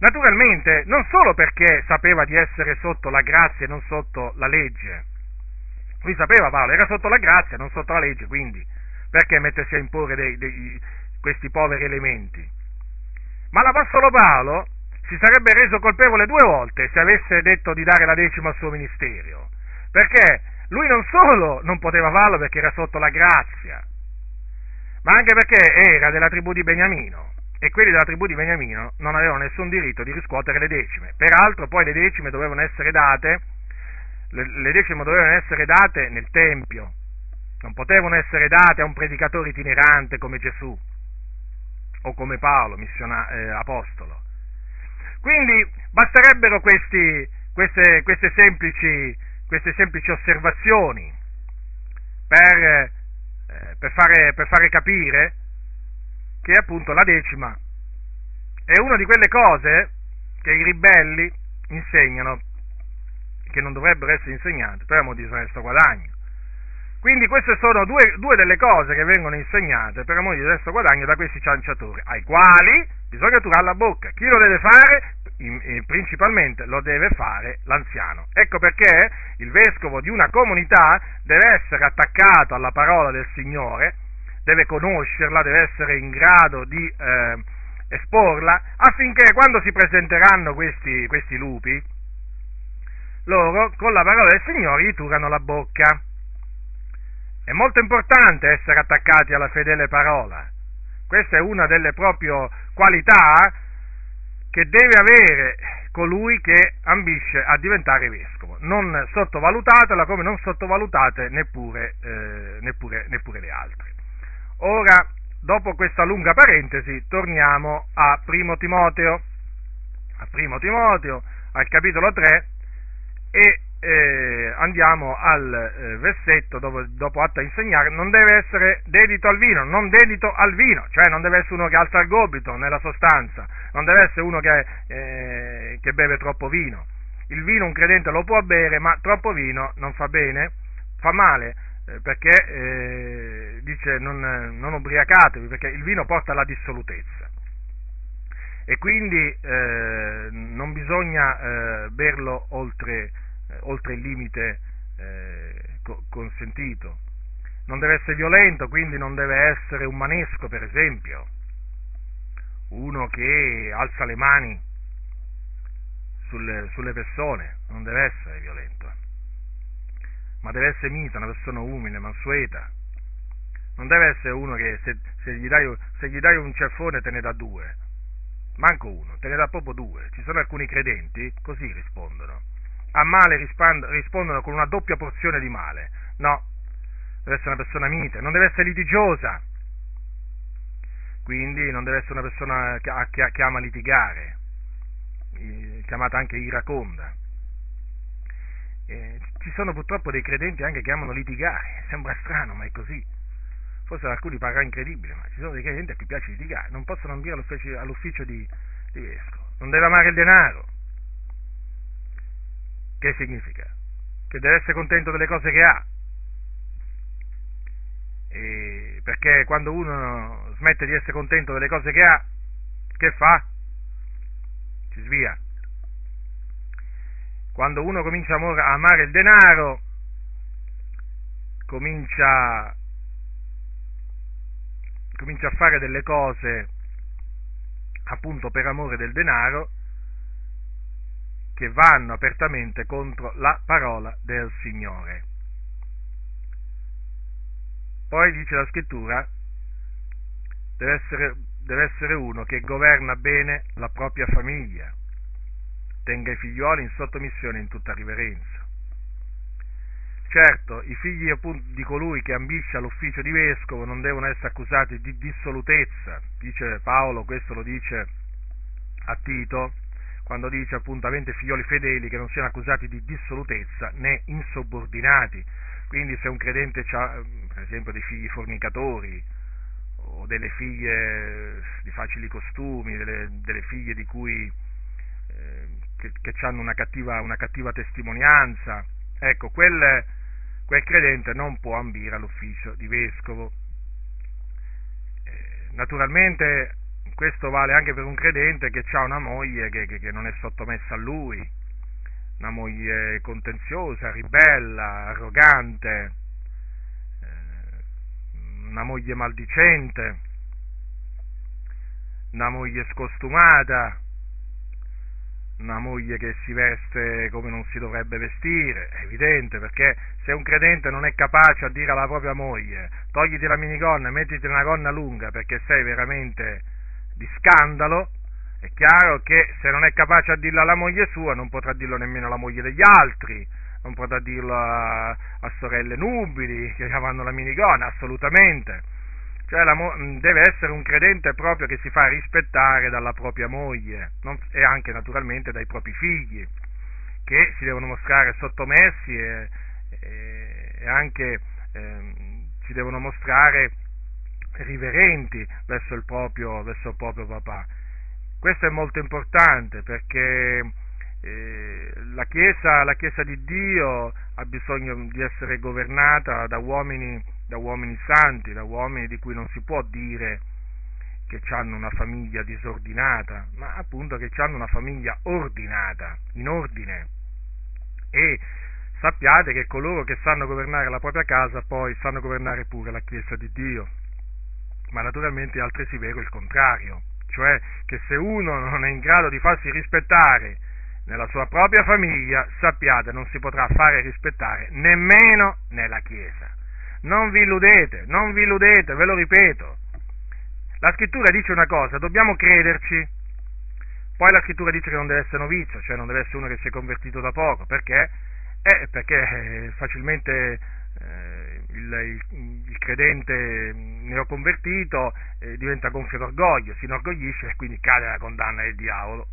Naturalmente, non solo perché sapeva di essere sotto la grazia e non sotto la legge. Lui sapeva Paolo, era sotto la grazia, non sotto la legge, quindi perché mettersi a imporre dei, dei, questi poveri elementi? Ma l'Apostolo Paolo si sarebbe reso colpevole due volte se avesse detto di dare la decima al suo ministero, perché lui non solo non poteva farlo perché era sotto la grazia, ma anche perché era della tribù di Beniamino e quelli della tribù di Beniamino non avevano nessun diritto di riscuotere le decime. Peraltro poi le decime dovevano essere date, le, decime dovevano essere date nel Tempio, non potevano essere date a un predicatore itinerante come Gesù o come Paolo, missiona, eh, apostolo. Quindi basterebbero questi, queste, queste, semplici, queste semplici osservazioni per eh, per, fare, per fare capire che appunto la decima è una di quelle cose che i ribelli insegnano, che non dovrebbero essere insegnate, per amore di disonesto guadagno. Quindi queste sono due, due, delle cose che vengono insegnate per amore di disonesto guadagno da questi cianciatori, ai quali bisogna turare la bocca. Chi lo deve fare? principalmente lo deve fare l'anziano. Ecco perché il vescovo di una comunità deve essere attaccato alla parola del Signore, deve conoscerla, deve essere in grado di eh, esporla, affinché quando si presenteranno questi, questi lupi, loro con la parola del Signore gli turano la bocca. È molto importante essere attaccati alla fedele parola. Questa è una delle proprie qualità che deve avere colui che ambisce a diventare vescovo. Non sottovalutatela come non sottovalutate neppure, eh, neppure, neppure le altre. Ora, dopo questa lunga parentesi, torniamo a Primo Timoteo, a Primo Timoteo, al capitolo 3 e eh, andiamo al eh, versetto dopo, dopo atto a insegnare, non deve essere dedito al vino, non dedito al vino, cioè non deve essere uno che alza il gobito nella sostanza, non deve essere uno che, eh, che beve troppo vino. Il vino un credente lo può bere, ma troppo vino non fa bene, fa male, eh, perché eh, dice non, non ubriacatevi, perché il vino porta alla dissolutezza. e quindi eh, non bisogna eh, berlo oltre, eh, oltre, il limite eh, co- consentito. Non deve essere violento, quindi non deve essere un manesco, per esempio, uno che alza le mani sulle, sulle persone, non deve essere violento, ma deve essere mita, una persona umile, mansueta. Non deve essere uno che se, se, gli, dai, se gli dai un ceffone te ne dà due manco uno, te ne dà proprio due. Ci sono alcuni credenti, così rispondono. A male rispondono con una doppia porzione di male. No, deve essere una persona mite, non deve essere litigiosa. Quindi non deve essere una persona che, che ama litigare, chiamata anche iraconda. Eh, ci sono purtroppo dei credenti anche che amano litigare, sembra strano, ma è così forse ad alcuni parrà incredibile, ma ci sono dei credenti a cui piace litigare, non possono ambire all'ufficio, all'ufficio di, di vescovo, non deve amare il denaro. Che significa? Che deve essere contento delle cose che ha. E perché quando uno smette di essere contento delle cose che ha, che fa? Si svia. Quando uno comincia a amare il denaro, comincia comincia a fare delle cose appunto per amore del denaro che vanno apertamente contro la parola del Signore. Poi dice la scrittura, deve essere, deve essere uno che governa bene la propria famiglia, tenga i figlioli in sottomissione in tutta riverenza. Certo, i figli di colui che ambisce all'ufficio di vescovo non devono essere accusati di dissolutezza, dice Paolo, questo lo dice a Tito, quando dice appunto avente figlioli fedeli che non siano accusati di dissolutezza né insubordinati. Quindi se un credente ha, per esempio, dei figli fornicatori o delle figlie di facili costumi, delle, delle figlie di cui, eh, che, che hanno una cattiva, una cattiva testimonianza, ecco, quelle quel credente non può ambire all'ufficio di vescovo. Eh, naturalmente questo vale anche per un credente che ha una moglie che, che, che, non è sottomessa a lui, una moglie contenziosa, ribella, arrogante, eh, una moglie maldicente, una moglie scostumata, una moglie che si veste come non si dovrebbe vestire, è evidente, perché se un credente non è capace a dire alla propria moglie togliti la minigonna e mettiti una gonna lunga perché sei veramente di scandalo, è chiaro che se non è capace a dirlo alla moglie sua non potrà dirlo nemmeno alla moglie degli altri, non potrà dirlo a, a sorelle nubili che *laughs* vanno la minigonna, assolutamente. Cioè la, deve essere un credente proprio che si fa rispettare dalla propria moglie non, e anche naturalmente dai propri figli, che si devono mostrare sottomessi e, e, e anche eh, si devono mostrare riverenti verso il, proprio, verso il proprio papà. Questo è molto importante perché eh, la, chiesa, la Chiesa di Dio ha bisogno di essere governata da uomini da uomini santi, da uomini di cui non si può dire che hanno una famiglia disordinata, ma appunto che hanno una famiglia ordinata, in ordine. E sappiate che coloro che sanno governare la propria casa poi sanno governare pure la Chiesa di Dio. Ma naturalmente è altresì vero il contrario, cioè che se uno non è in grado di farsi rispettare nella sua propria famiglia, sappiate non si potrà fare rispettare nemmeno nella Chiesa. Non vi illudete, non vi illudete, ve lo ripeto. La scrittura dice una cosa, dobbiamo crederci. Poi la scrittura dice che non deve essere novizio, cioè non deve essere uno che si è convertito da poco. Perché? Eh, perché eh, facilmente eh, il, il, credente neoconvertito eh, diventa gonfio d'orgoglio, si inorgoglisce e quindi cade nella condanna del diavolo.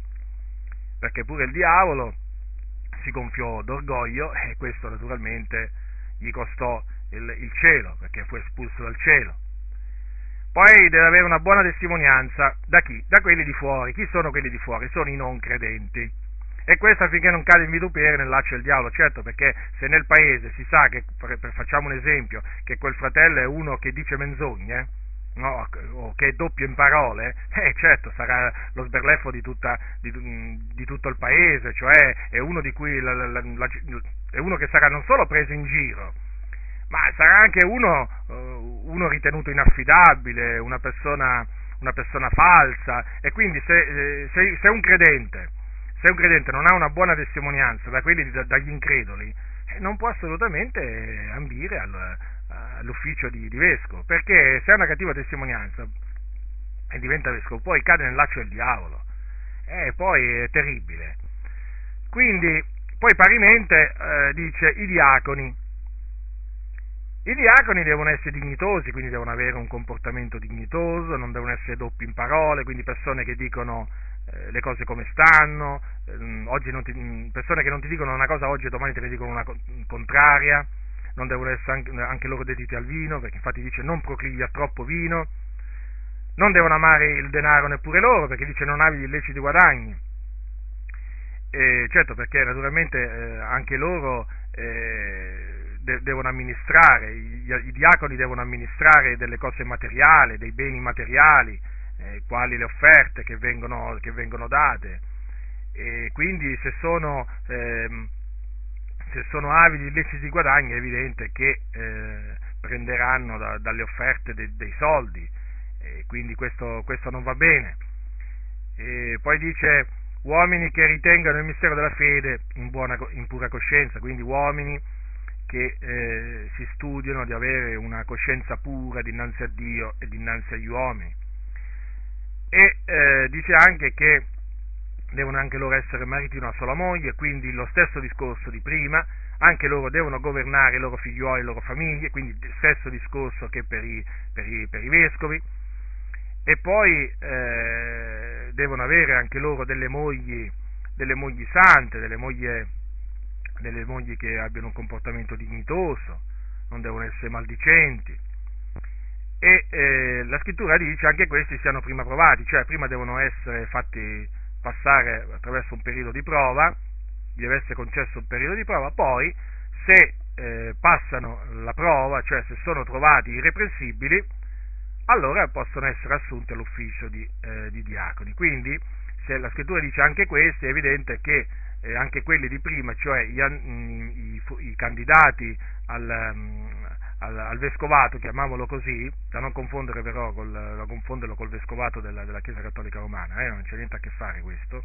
Perché pure il diavolo si gonfiò d'orgoglio e questo naturalmente gli costò il, il cielo, perché fu espulso dal cielo. Poi deve avere una buona testimonianza da chi? Da quelli di fuori. Chi sono quelli di fuori? Sono i non credenti. E questo affinché non cade in vitupere nel laccio del diavolo, certo, perché se nel paese si sa che, facciamo un esempio, che quel fratello è uno che dice menzogne, no, o che è doppio in parole, eh, certo sarà lo sberleffo di, tutta, di, di, tutto il paese, cioè è uno, la, la, la, è uno, che sarà non solo preso in giro, ma sarà anche uno, uh, uno ritenuto inaffidabile, una persona, una persona, falsa, e quindi se, eh, se, se, un credente, se, un credente, non ha una buona testimonianza da quelli, dagli increduli, eh, non può assolutamente ambire al all'ufficio di, di, vescovo, perché se ha una cattiva testimonianza e diventa vescovo, poi cade nel laccio del diavolo, e poi è terribile. Quindi, poi parimente eh, dice i diaconi. I diaconi devono essere dignitosi, quindi devono avere un comportamento dignitoso, non devono essere doppi in parole, quindi persone che dicono eh, le cose come stanno, eh, ti, persone che non ti dicono una cosa oggi e domani te ne dicono una contraria, non devono essere anche, loro dediti al vino, perché infatti dice non proclivi a troppo vino, non devono amare il denaro neppure loro, perché dice non avi gli illeciti guadagni. E certo, perché naturalmente eh, anche loro eh, de- devono amministrare, i, i, diaconi devono amministrare delle cose materiali, dei beni materiali, eh, quali le offerte che vengono, che vengono date. E quindi se sono ehm, se sono avidi di illeciti guadagni è evidente che eh, prenderanno da, dalle offerte de, dei soldi, e quindi questo, questo, non va bene. E poi dice uomini che ritengano il mistero della fede in, buona, in pura coscienza, quindi uomini che eh, si studiano di avere una coscienza pura dinanzi a Dio e dinanzi agli uomini. E eh, dice anche che devono anche loro essere mariti di una sola moglie, quindi lo stesso discorso di prima, anche loro devono governare i loro figlioli e le loro famiglie, quindi il stesso discorso che per i, per i, per i vescovi, e poi eh, devono avere anche loro delle mogli, delle mogli sante, delle mogli, delle mogli che abbiano un comportamento dignitoso, non devono essere maldicenti. E eh, la scrittura dice anche questi siano prima provati, cioè prima devono essere fatti passare attraverso un periodo di prova, gli deve essere concesso un periodo di prova, poi se eh, passano la prova, cioè se sono trovati irreprensibili, allora possono essere assunti all'ufficio di, eh, di diaconi. Quindi, se la scrittura dice anche questo, è evidente che eh, anche quelli di prima, cioè i, i, i candidati al, um, al, al, vescovato, chiamiamolo così, da non confondere però col, da confonderlo col vescovato della, della Chiesa Cattolica Romana, eh, non c'è niente a che fare questo.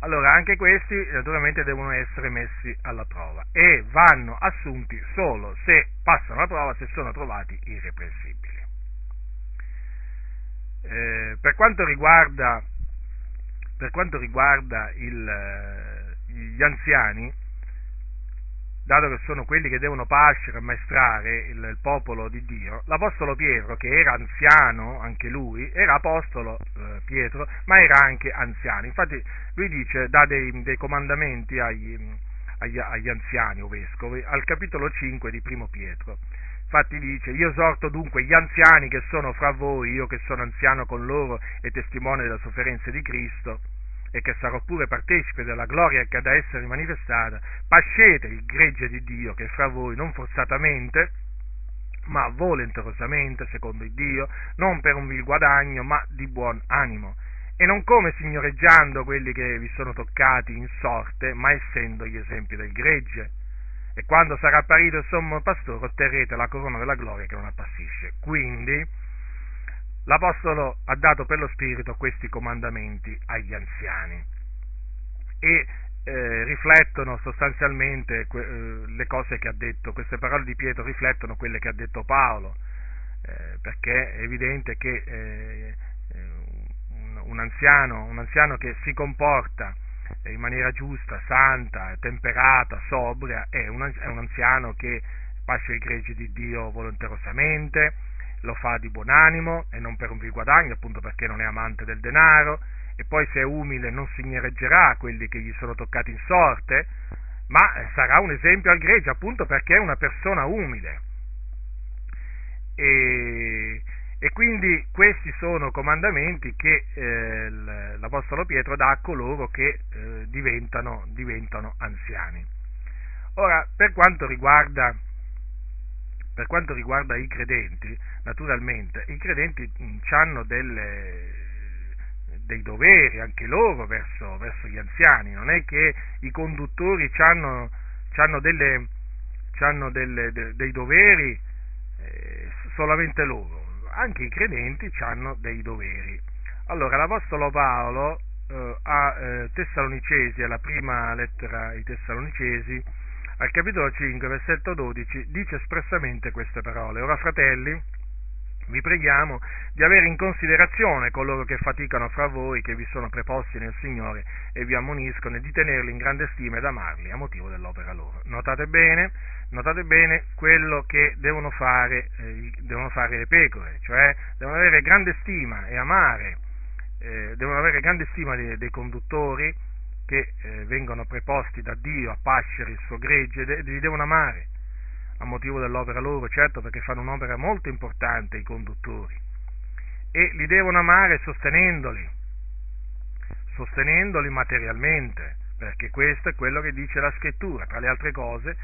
Allora, anche questi naturalmente devono essere messi alla prova e vanno assunti solo se passano la prova, se sono trovati irreprensibili. Eh, per quanto riguarda, per quanto riguarda il, eh, gli anziani, dato che sono quelli che devono pascere e ammaestrare il, il, popolo di Dio, l'Apostolo Pietro, che era anziano, anche lui, era Apostolo eh, Pietro, ma era anche anziano. Infatti lui dice, dà dei, dei comandamenti agli, agli, agli, anziani o vescovi, al capitolo 5 di Primo Pietro. Infatti dice, io esorto dunque gli anziani che sono fra voi, io che sono anziano con loro e testimone della sofferenza di Cristo, e che sarò pure partecipe della gloria che ha da essere manifestata, pascete il gregge di Dio che fra voi, non forzatamente, ma volenterosamente, secondo il Dio, non per un vil guadagno, ma di buon animo, e non come signoreggiando quelli che vi sono toccati in sorte, ma essendo gli esempi del gregge. E quando sarà apparito il sommo pastore otterrete la corona della gloria che non appassisce. Quindi, l'Apostolo ha dato per lo Spirito questi comandamenti agli anziani e eh, riflettono sostanzialmente que- eh, le cose che ha detto, queste parole di Pietro riflettono quelle che ha detto Paolo, eh, perché è evidente che eh, un, anziano, un anziano che si comporta in maniera giusta, santa, temperata, sobria, è un, è un anziano che passa i greggi di Dio volonterosamente, lo fa di buon animo e non per un vil guadagno, appunto perché non è amante del denaro, e poi se è umile non signoreggerà quelli che gli sono toccati in sorte, ma sarà un esempio al gregge, appunto perché è una persona umile. E, e quindi questi sono comandamenti che eh, l'Apostolo Pietro dà a coloro che eh, diventano, diventano anziani. Ora, per quanto riguarda per quanto riguarda i credenti, naturalmente, i credenti hanno delle, dei doveri anche loro verso, verso, gli anziani, non è che i conduttori hanno, delle, delle, de, dei doveri eh, solamente loro, anche i credenti hanno dei doveri. Allora, l'Apostolo Paolo eh, a eh, Tessalonicesi, alla prima lettera ai Tessalonicesi, al capitolo 5, versetto 12, dice espressamente queste parole. Ora, fratelli, vi preghiamo di avere in considerazione coloro che faticano fra voi, che vi sono preposti nel Signore e vi ammoniscono, e di tenerli in grande stima ed amarli a motivo dell'opera loro. Notate bene, notate bene quello che devono fare, eh, devono fare le pecore, cioè devono avere grande stima e amare, eh, devono avere grande stima dei, dei conduttori, che eh, vengono preposti da Dio a pascere il suo gregge, de- li devono amare a motivo dell'opera loro, certo perché fanno un'opera molto importante i conduttori, e li devono amare sostenendoli, sostenendoli materialmente, perché questo è quello che dice la scrittura, tra le altre cose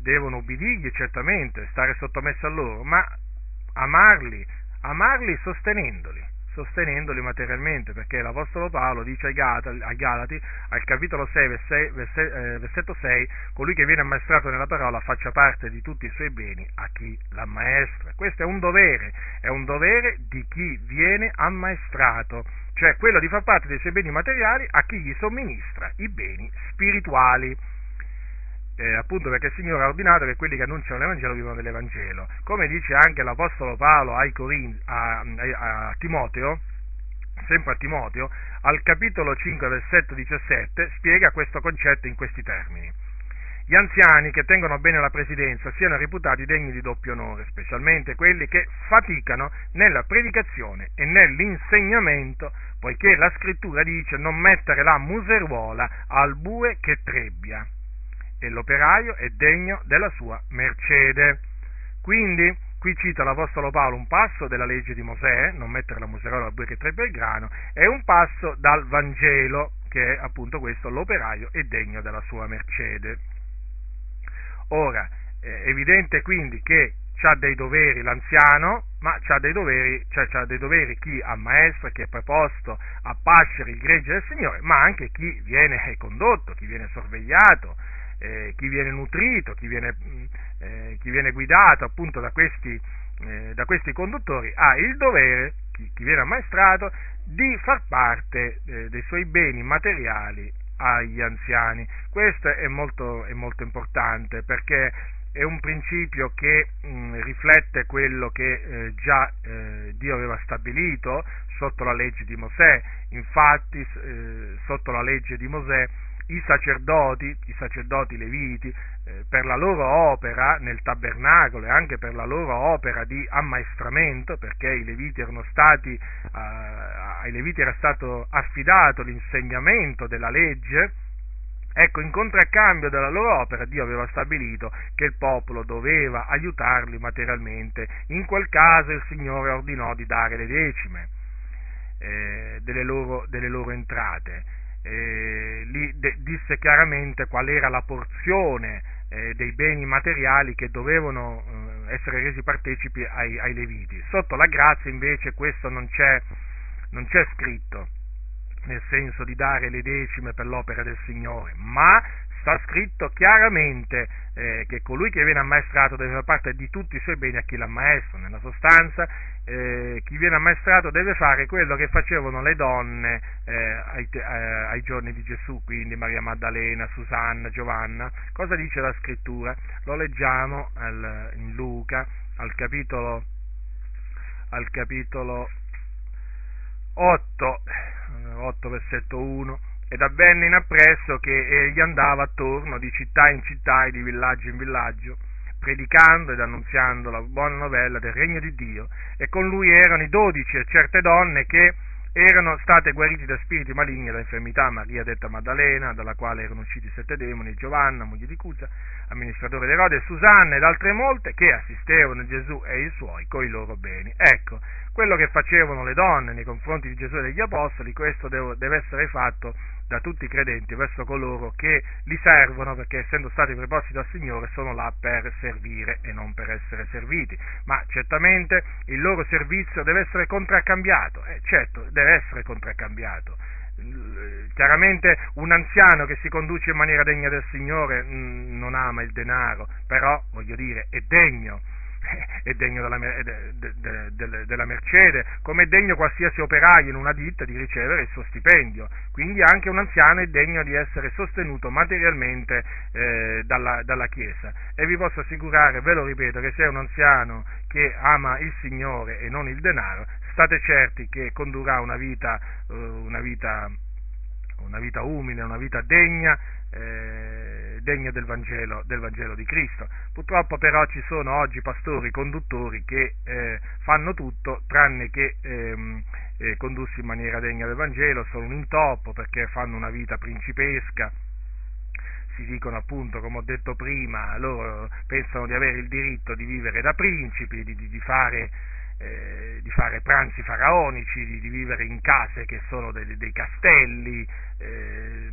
devono ubbidirgli certamente, stare sottomessi a loro, ma amarli, amarli sostenendoli sostenendoli materialmente, perché l'Apostolo Paolo dice ai Galati, al capitolo 6, eh, versetto 6, colui che viene ammaestrato nella parola faccia parte di tutti i suoi beni a chi l'ammaestra. Questo è un dovere, è un dovere di chi viene ammaestrato, cioè quello di far parte dei suoi beni materiali a chi gli somministra i beni spirituali eh, appunto perché il Signore ha ordinato che quelli che annunciano l'Evangelo vivono dell'Evangelo. Come dice anche l'Apostolo Paolo ai Corin- a, a, a Timoteo, sempre a Timoteo, al capitolo 5, versetto 17, spiega questo concetto in questi termini. Gli anziani che tengono bene la presidenza siano reputati degni di doppio onore, specialmente quelli che faticano nella predicazione e nell'insegnamento, poiché la scrittura dice non mettere la museruola al bue che trebbia e l'operaio è degno della sua mercede. Quindi, qui cita l'Apostolo Paolo un passo della legge di Mosè, non mettere la muserola al bue che trebbe il grano, e un passo dal Vangelo, che è appunto questo, l'operaio è degno della sua mercede. Ora, è evidente quindi che ha dei doveri l'anziano, ma ha dei cioè dei doveri chi ammaestra, chi è preposto a pascere il gregge del Signore, ma anche chi viene condotto, chi viene sorvegliato, eh, chi viene nutrito, chi viene, mm, eh, chi viene guidato appunto da questi, eh, da questi, conduttori ha il dovere, chi, chi, viene ammaestrato, di far parte eh, dei suoi beni materiali agli anziani. Questo è molto, è molto importante perché è un principio che mh, mm, riflette quello che eh, già eh, Dio aveva stabilito sotto la legge di Mosè. Infatti, eh, sotto la legge di Mosè i sacerdoti, i sacerdoti leviti, eh, per la loro opera nel tabernacolo e anche per la loro opera di ammaestramento, perché leviti stati, eh, ai leviti era stato affidato l'insegnamento della legge, Ecco, in contraccambio della loro opera, Dio aveva stabilito che il popolo doveva aiutarli materialmente. In quel caso il Signore ordinò di dare le decime eh, delle, loro, delle loro entrate eh, lì de- disse chiaramente qual era la porzione eh, dei beni materiali che dovevano eh, essere resi partecipi ai, ai, Leviti. Sotto la grazia invece questo non c'è, non c'è scritto, nel senso di dare le decime per l'opera del Signore, ma sta scritto chiaramente eh, che colui che viene ammaestrato deve fare parte di tutti i suoi beni a chi l'ammaestra. Nella sostanza, eh, chi viene ammaestrato deve fare quello che facevano le donne eh, ai, eh, ai, giorni di Gesù, quindi Maria Maddalena, Susanna, Giovanna. Cosa dice la scrittura? Lo leggiamo al, in Luca, al capitolo, al capitolo 8, 8 versetto 1 ed avvenne in appresso che egli andava attorno di città in città e di villaggio in villaggio, predicando ed annunziando la buona novella del regno di Dio, e con lui erano i dodici e certe donne che erano state guarite da spiriti maligni e da infermità, Maria detta Maddalena, dalla quale erano usciti sette demoni, Giovanna, moglie di Cusa, amministratore d'Erode, Susanna ed altre molte che assistevano Gesù e i suoi coi loro beni. Ecco, quello che facevano le donne nei confronti di Gesù e degli Apostoli, questo deve essere fatto da tutti i credenti verso coloro che li servono, perché essendo stati preposti dal Signore sono là per servire e non per essere serviti. Ma certamente il loro servizio deve essere contraccambiato, eh, certo, deve essere contraccambiato chiaramente un anziano che si conduce in maniera degna del Signore mh, non ama il denaro, però voglio dire è degno, *laughs* è degno della, de, de, de, della mercede, come è degno qualsiasi operaio in una ditta di ricevere il suo stipendio. Quindi anche un anziano è degno di essere sostenuto materialmente eh, dalla, dalla, Chiesa. E vi posso assicurare, ve lo ripeto, che se è un anziano che ama il Signore e non il denaro, state certi che condurrà una vita, uh, una vita, una vita umile, una vita degna, eh, degna del Vangelo, del Vangelo, di Cristo. Purtroppo però ci sono oggi pastori conduttori che eh, fanno tutto tranne che ehm, eh, condursi in maniera degna del Vangelo, sono un intoppo perché fanno una vita principesca, si dicono appunto, come ho detto prima, loro pensano di avere il diritto di vivere da principi, di, di, di fare eh, di fare pranzi faraonici, di, di, vivere in case che sono dei, dei castelli, eh,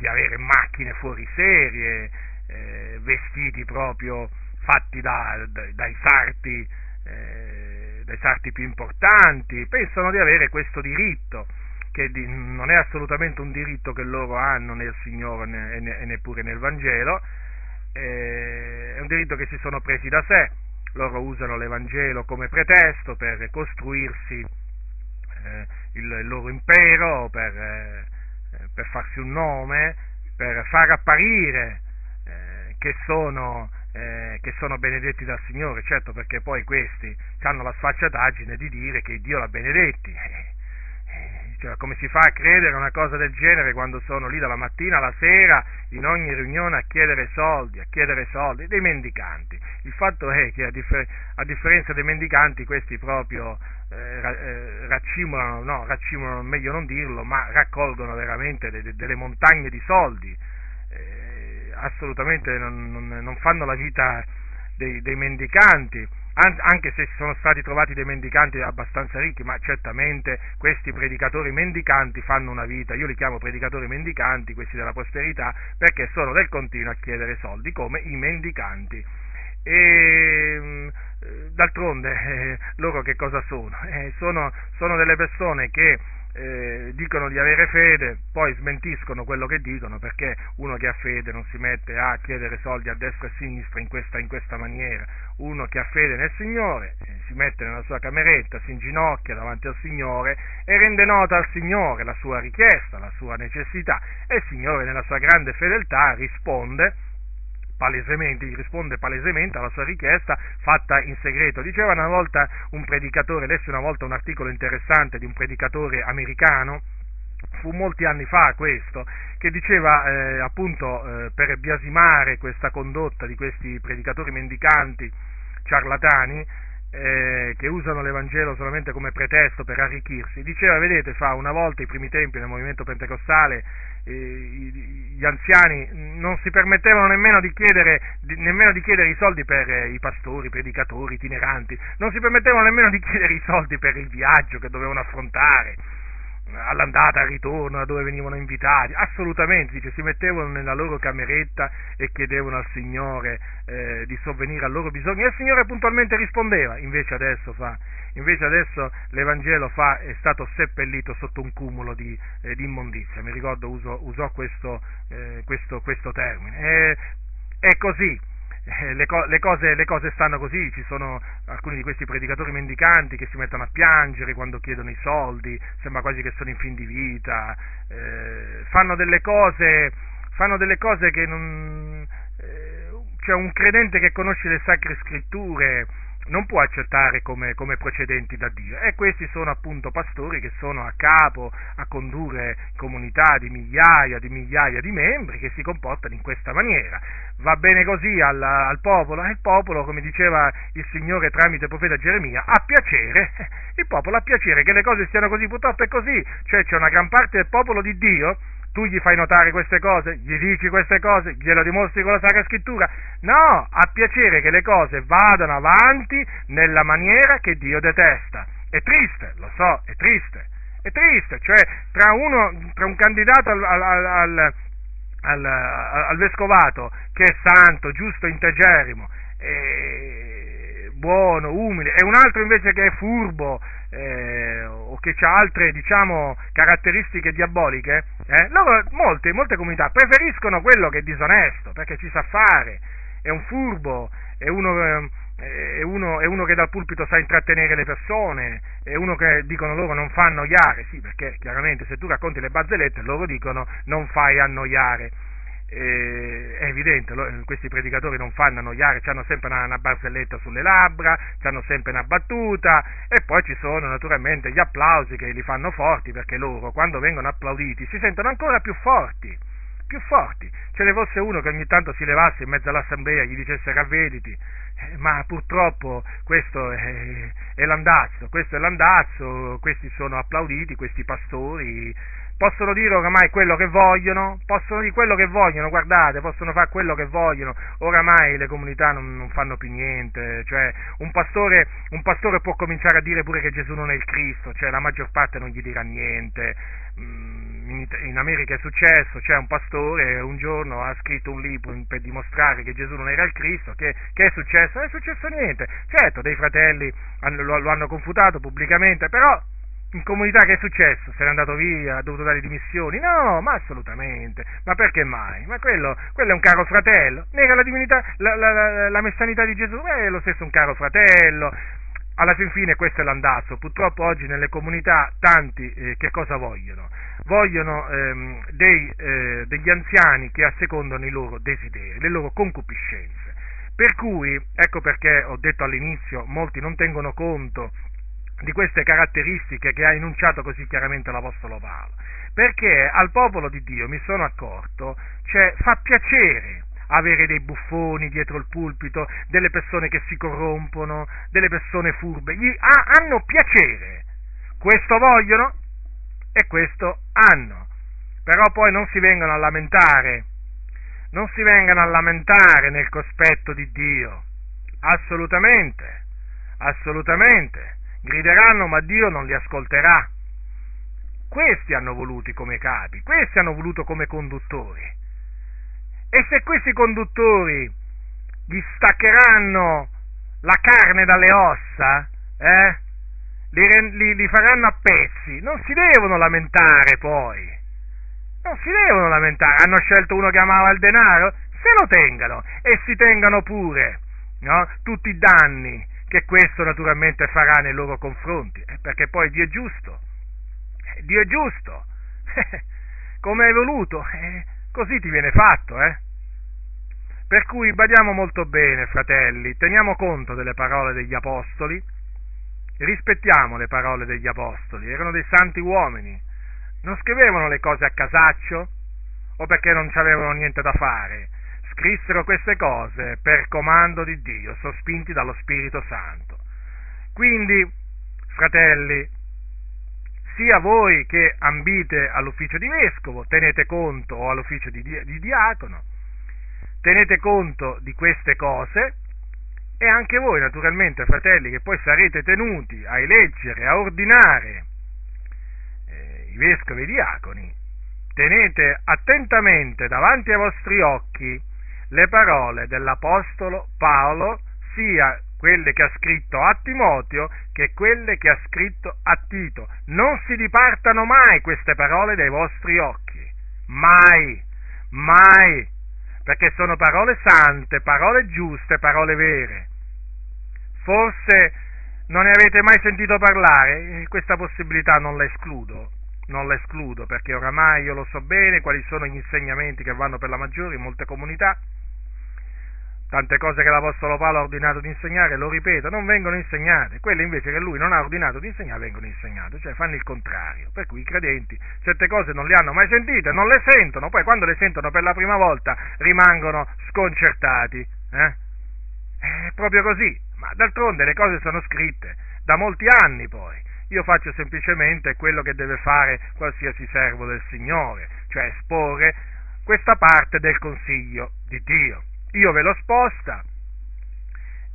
di avere macchine fuori serie, eh, vestiti proprio fatti da, da, dai, sarti, eh, dai sarti più importanti, pensano di avere questo diritto che di, non è assolutamente un diritto che loro hanno nel Signore e neppure nel Vangelo, eh, è un diritto che si sono presi da sé, loro usano l'Evangelo come pretesto per costruirsi eh, il, il, loro impero, per, eh, per, farsi un nome, per far apparire eh, che sono, eh, che, sono, benedetti dal Signore, certo perché poi questi hanno la sfacciataggine di dire che Dio l'ha benedetti. Cioè, come si fa a credere a una cosa del genere quando sono lì dalla mattina alla sera in ogni riunione a chiedere soldi, a chiedere soldi, dei mendicanti. Il fatto è che a, differ- a differenza dei mendicanti questi proprio eh, eh, raccimolano, no, raccimolano, meglio non dirlo, ma raccolgono veramente de- de- delle montagne di soldi, eh, assolutamente non, non, non, fanno la vita dei, dei mendicanti anche se sono stati trovati dei mendicanti abbastanza ricchi, ma certamente questi predicatori mendicanti fanno una vita, io li chiamo predicatori mendicanti, questi della prosperità, perché sono del continuo a chiedere soldi come i mendicanti. E mm, d'altronde eh, *laughs* loro che cosa sono? *laughs* Eh, sono? Sono delle persone che eh, dicono di avere fede, poi smentiscono quello che dicono perché uno che ha fede non si mette a chiedere soldi a destra e a sinistra in questa, in questa maniera, uno che ha fede nel Signore eh, si mette nella sua cameretta, si inginocchia davanti al Signore e rende nota al Signore la sua richiesta, la sua necessità e il Signore nella sua grande fedeltà risponde palesemente, gli risponde palesemente alla sua richiesta fatta in segreto. Diceva una volta un predicatore, lessi una volta un articolo interessante di un predicatore americano, fu molti anni fa questo, che diceva eh, appunto eh, per biasimare questa condotta di questi predicatori mendicanti, ciarlatani, eh, che usano l'Evangelo solamente come pretesto per arricchirsi, diceva, vedete, fa una volta, i primi tempi nel movimento pentecostale, gli anziani non si permettevano nemmeno di, chiedere, nemmeno di chiedere i soldi per eh, i pastori, i predicatori, itineranti, non si permettevano nemmeno di chiedere i soldi per il viaggio che dovevano affrontare, all'andata, al ritorno, dove venivano invitati, assolutamente, dice, si mettevano nella loro cameretta e chiedevano al Signore eh, di sovvenire al loro bisogno e il Signore puntualmente rispondeva, invece adesso fa, invece adesso l'Evangelo fa, è stato seppellito sotto un cumulo di, eh, di immondizia, mi ricordo uso, usò questo, eh, questo, questo termine, è così, eh, le, co- le, cose, le, cose, stanno così, ci sono alcuni di questi predicatori mendicanti che si mettono a piangere quando chiedono i soldi, sembra quasi che sono in fin di vita, eh, fanno, delle cose, fanno delle cose che non... Eh, cioè un credente che conosce le sacre scritture non può accettare come, come, procedenti da Dio. E questi sono appunto pastori che sono a capo a condurre comunità di migliaia di migliaia di membri che si comportano in questa maniera. Va bene così al, al popolo? E il popolo, come diceva il Signore tramite il profeta Geremia, ha piacere, il popolo ha piacere che le cose stiano così, purtroppo è così, cioè c'è una gran parte del popolo di Dio tu gli fai notare queste cose, gli dici queste cose, glielo dimostri con la Sacra Scrittura. No, ha piacere che le cose vadano avanti nella maniera che Dio detesta. È triste, lo so, è triste. è triste, cioè tra, uno, tra un candidato al, al, al, al, vescovato che è santo, giusto, integerrimo, eh, buono, umile, e un altro invece che è furbo eh, o che ha altre diciamo, caratteristiche diaboliche, eh, loro, molte, molte comunità preferiscono quello che è disonesto perché ci sa fare, è un furbo, è uno, eh, è uno, è uno, che dal pulpito sa intrattenere le persone, è uno che dicono loro non fa annoiare, sì perché chiaramente se tu racconti le barzellette loro dicono non fai annoiare eh, è evidente, questi predicatori non fanno annoiare, hanno sempre una, una, barzelletta sulle labbra, hanno sempre una battuta e poi ci sono naturalmente gli applausi che li fanno forti perché loro quando vengono applauditi si sentono ancora più forti, più forti. Ce ne fosse uno che ogni tanto si levasse in mezzo all'assemblea e gli dicesse ravvediti, eh, ma purtroppo questo è, è l'andazzo, questo è l'andazzo, questi sono applauditi, questi pastori possono dire oramai quello che vogliono, possono dire quello che vogliono, guardate, possono fare quello che vogliono, oramai le comunità non, non fanno più niente, cioè un pastore, un pastore, può cominciare a dire pure che Gesù non è il Cristo, cioè la maggior parte non gli dirà niente. Mm, in, America è successo, c'è un pastore un giorno ha scritto un libro per dimostrare che Gesù non era il Cristo, che, che è successo? Non è successo niente, certo dei fratelli lo, lo hanno confutato pubblicamente, però in comunità che è successo? Se n'è andato via, ha dovuto dare dimissioni? No, ma assolutamente. Ma perché mai? Ma quello, quello è un caro fratello. Nega la divinità, la, la, la, la messianità di Gesù, è lo stesso un caro fratello. Alla fin fine questo è l'andazzo. Purtroppo oggi nelle comunità tanti eh, che cosa vogliono? Vogliono ehm, dei, eh, degli anziani che assecondano i loro desideri, le loro concupiscenze. Per cui, ecco perché ho detto all'inizio, molti non tengono conto di queste caratteristiche che ha enunciato così chiaramente l'Apostolo Paolo, perché al popolo di Dio, mi sono accorto, cioè, fa piacere avere dei buffoni dietro il pulpito, delle persone che si corrompono, delle persone furbe, gli ha, hanno piacere, questo vogliono e questo hanno, però poi non si vengono a lamentare, non si vengano a lamentare nel cospetto di Dio, assolutamente, assolutamente grideranno ma Dio non li ascolterà. Questi hanno voluti come capi, questi hanno voluto come conduttori. E se questi conduttori gli staccheranno la carne dalle ossa, eh, li, li, li faranno a pezzi, non si devono lamentare poi. Non si devono lamentare, hanno scelto uno che amava il denaro, se lo tengano e si tengano pure no? tutti i danni che questo naturalmente farà nei loro confronti, eh, perché poi Dio è giusto, eh, Dio è giusto, *laughs* come hai voluto, eh, così ti viene fatto, eh? Per cui badiamo molto bene, fratelli, teniamo conto delle parole degli apostoli, rispettiamo le parole degli apostoli, erano dei santi uomini, non scrivevano le cose a casaccio o perché non avevano niente da fare, scrissero queste cose per comando di Dio, sospinti dallo Spirito Santo. Quindi, fratelli, sia voi che ambite all'ufficio di vescovo, tenete conto, o all'ufficio di, di diacono, tenete conto di queste cose e anche voi, naturalmente, fratelli, che poi sarete tenuti a eleggere, a ordinare eh, i vescovi e i diaconi, tenete attentamente davanti ai vostri occhi le parole dell'Apostolo Paolo, sia quelle che ha scritto a Timoteo che quelle che ha scritto a Tito. Non si dipartano mai queste parole dai vostri occhi. Mai, mai, perché sono parole sante, parole giuste, parole vere. Forse non ne avete mai sentito parlare, questa possibilità non la escludo, non la escludo perché oramai io lo so bene quali sono gli insegnamenti che vanno per la maggiore in molte comunità tante cose che l'Apostolo Paolo ha ordinato di insegnare, lo ripeto, non vengono insegnate, quelle invece che lui non ha ordinato di insegnare vengono insegnate, cioè fanno il contrario, per cui i credenti certe cose non le hanno mai sentite, non le sentono, poi quando le sentono per la prima volta rimangono sconcertati, eh? È proprio così, ma d'altronde le cose sono scritte da molti anni poi, io faccio semplicemente quello che deve fare qualsiasi servo del Signore, cioè esporre questa parte del consiglio di Dio io ve l'ho sposta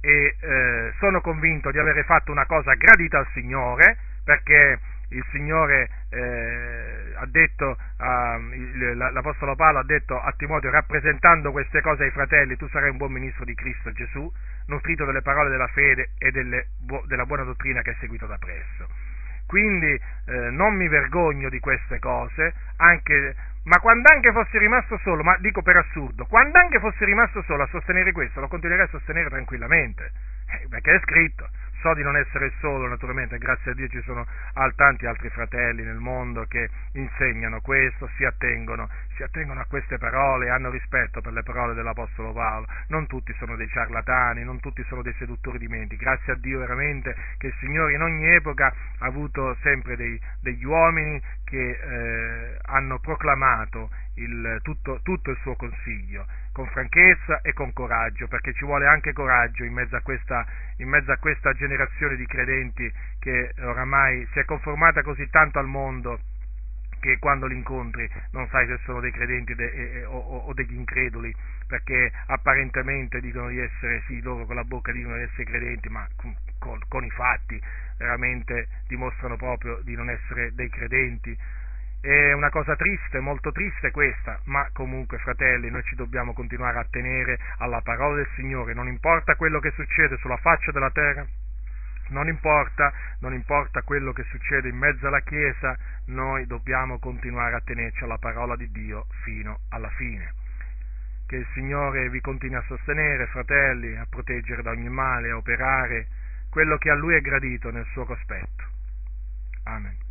e eh, sono convinto di avere fatto una cosa gradita al Signore perché il Signore eh, ha detto, eh, l'Apostolo Paolo ha detto a Timoteo, rappresentando queste cose ai fratelli, tu sarai un buon ministro di Cristo Gesù, nutrito delle parole della fede e delle, della buona dottrina che hai seguito da presso. Quindi eh, non mi vergogno di queste cose, anche, ma quando anche fossi rimasto solo, ma dico per assurdo, quando anche fossi rimasto solo a sostenere questo, lo continuerei a sostenere tranquillamente, eh, perché è scritto, so di non essere solo, naturalmente, grazie a Dio ci sono tanti altri fratelli nel mondo che insegnano questo, si attengono, si attengono a queste parole, hanno rispetto per le parole dell'Apostolo Paolo. Non tutti sono dei ciarlatani, non tutti sono dei seduttori di menti. Grazie a Dio veramente che il Signore in ogni epoca ha avuto sempre dei, degli uomini che eh, hanno proclamato il, tutto, tutto il suo consiglio con franchezza e con coraggio, perché ci vuole anche coraggio in mezzo a questa, mezzo a questa generazione di credenti che oramai si è conformata così tanto al mondo che quando li incontri non sai se sono dei credenti de, eh, o, o, degli increduli, perché apparentemente dicono di essere, sì, loro con la bocca dicono di essere credenti, ma con, con, con i fatti veramente dimostrano proprio di non essere dei credenti. È una cosa triste, molto triste questa, ma comunque fratelli noi ci dobbiamo continuare a tenere alla parola del Signore, non importa quello che succede sulla faccia della terra, non importa, non importa quello che succede in mezzo alla Chiesa, noi dobbiamo continuare a tenerci alla parola di Dio fino alla fine. Che il Signore vi continui a sostenere, fratelli, a proteggere da ogni male, a operare quello che a Lui è gradito nel suo cospetto. Amen.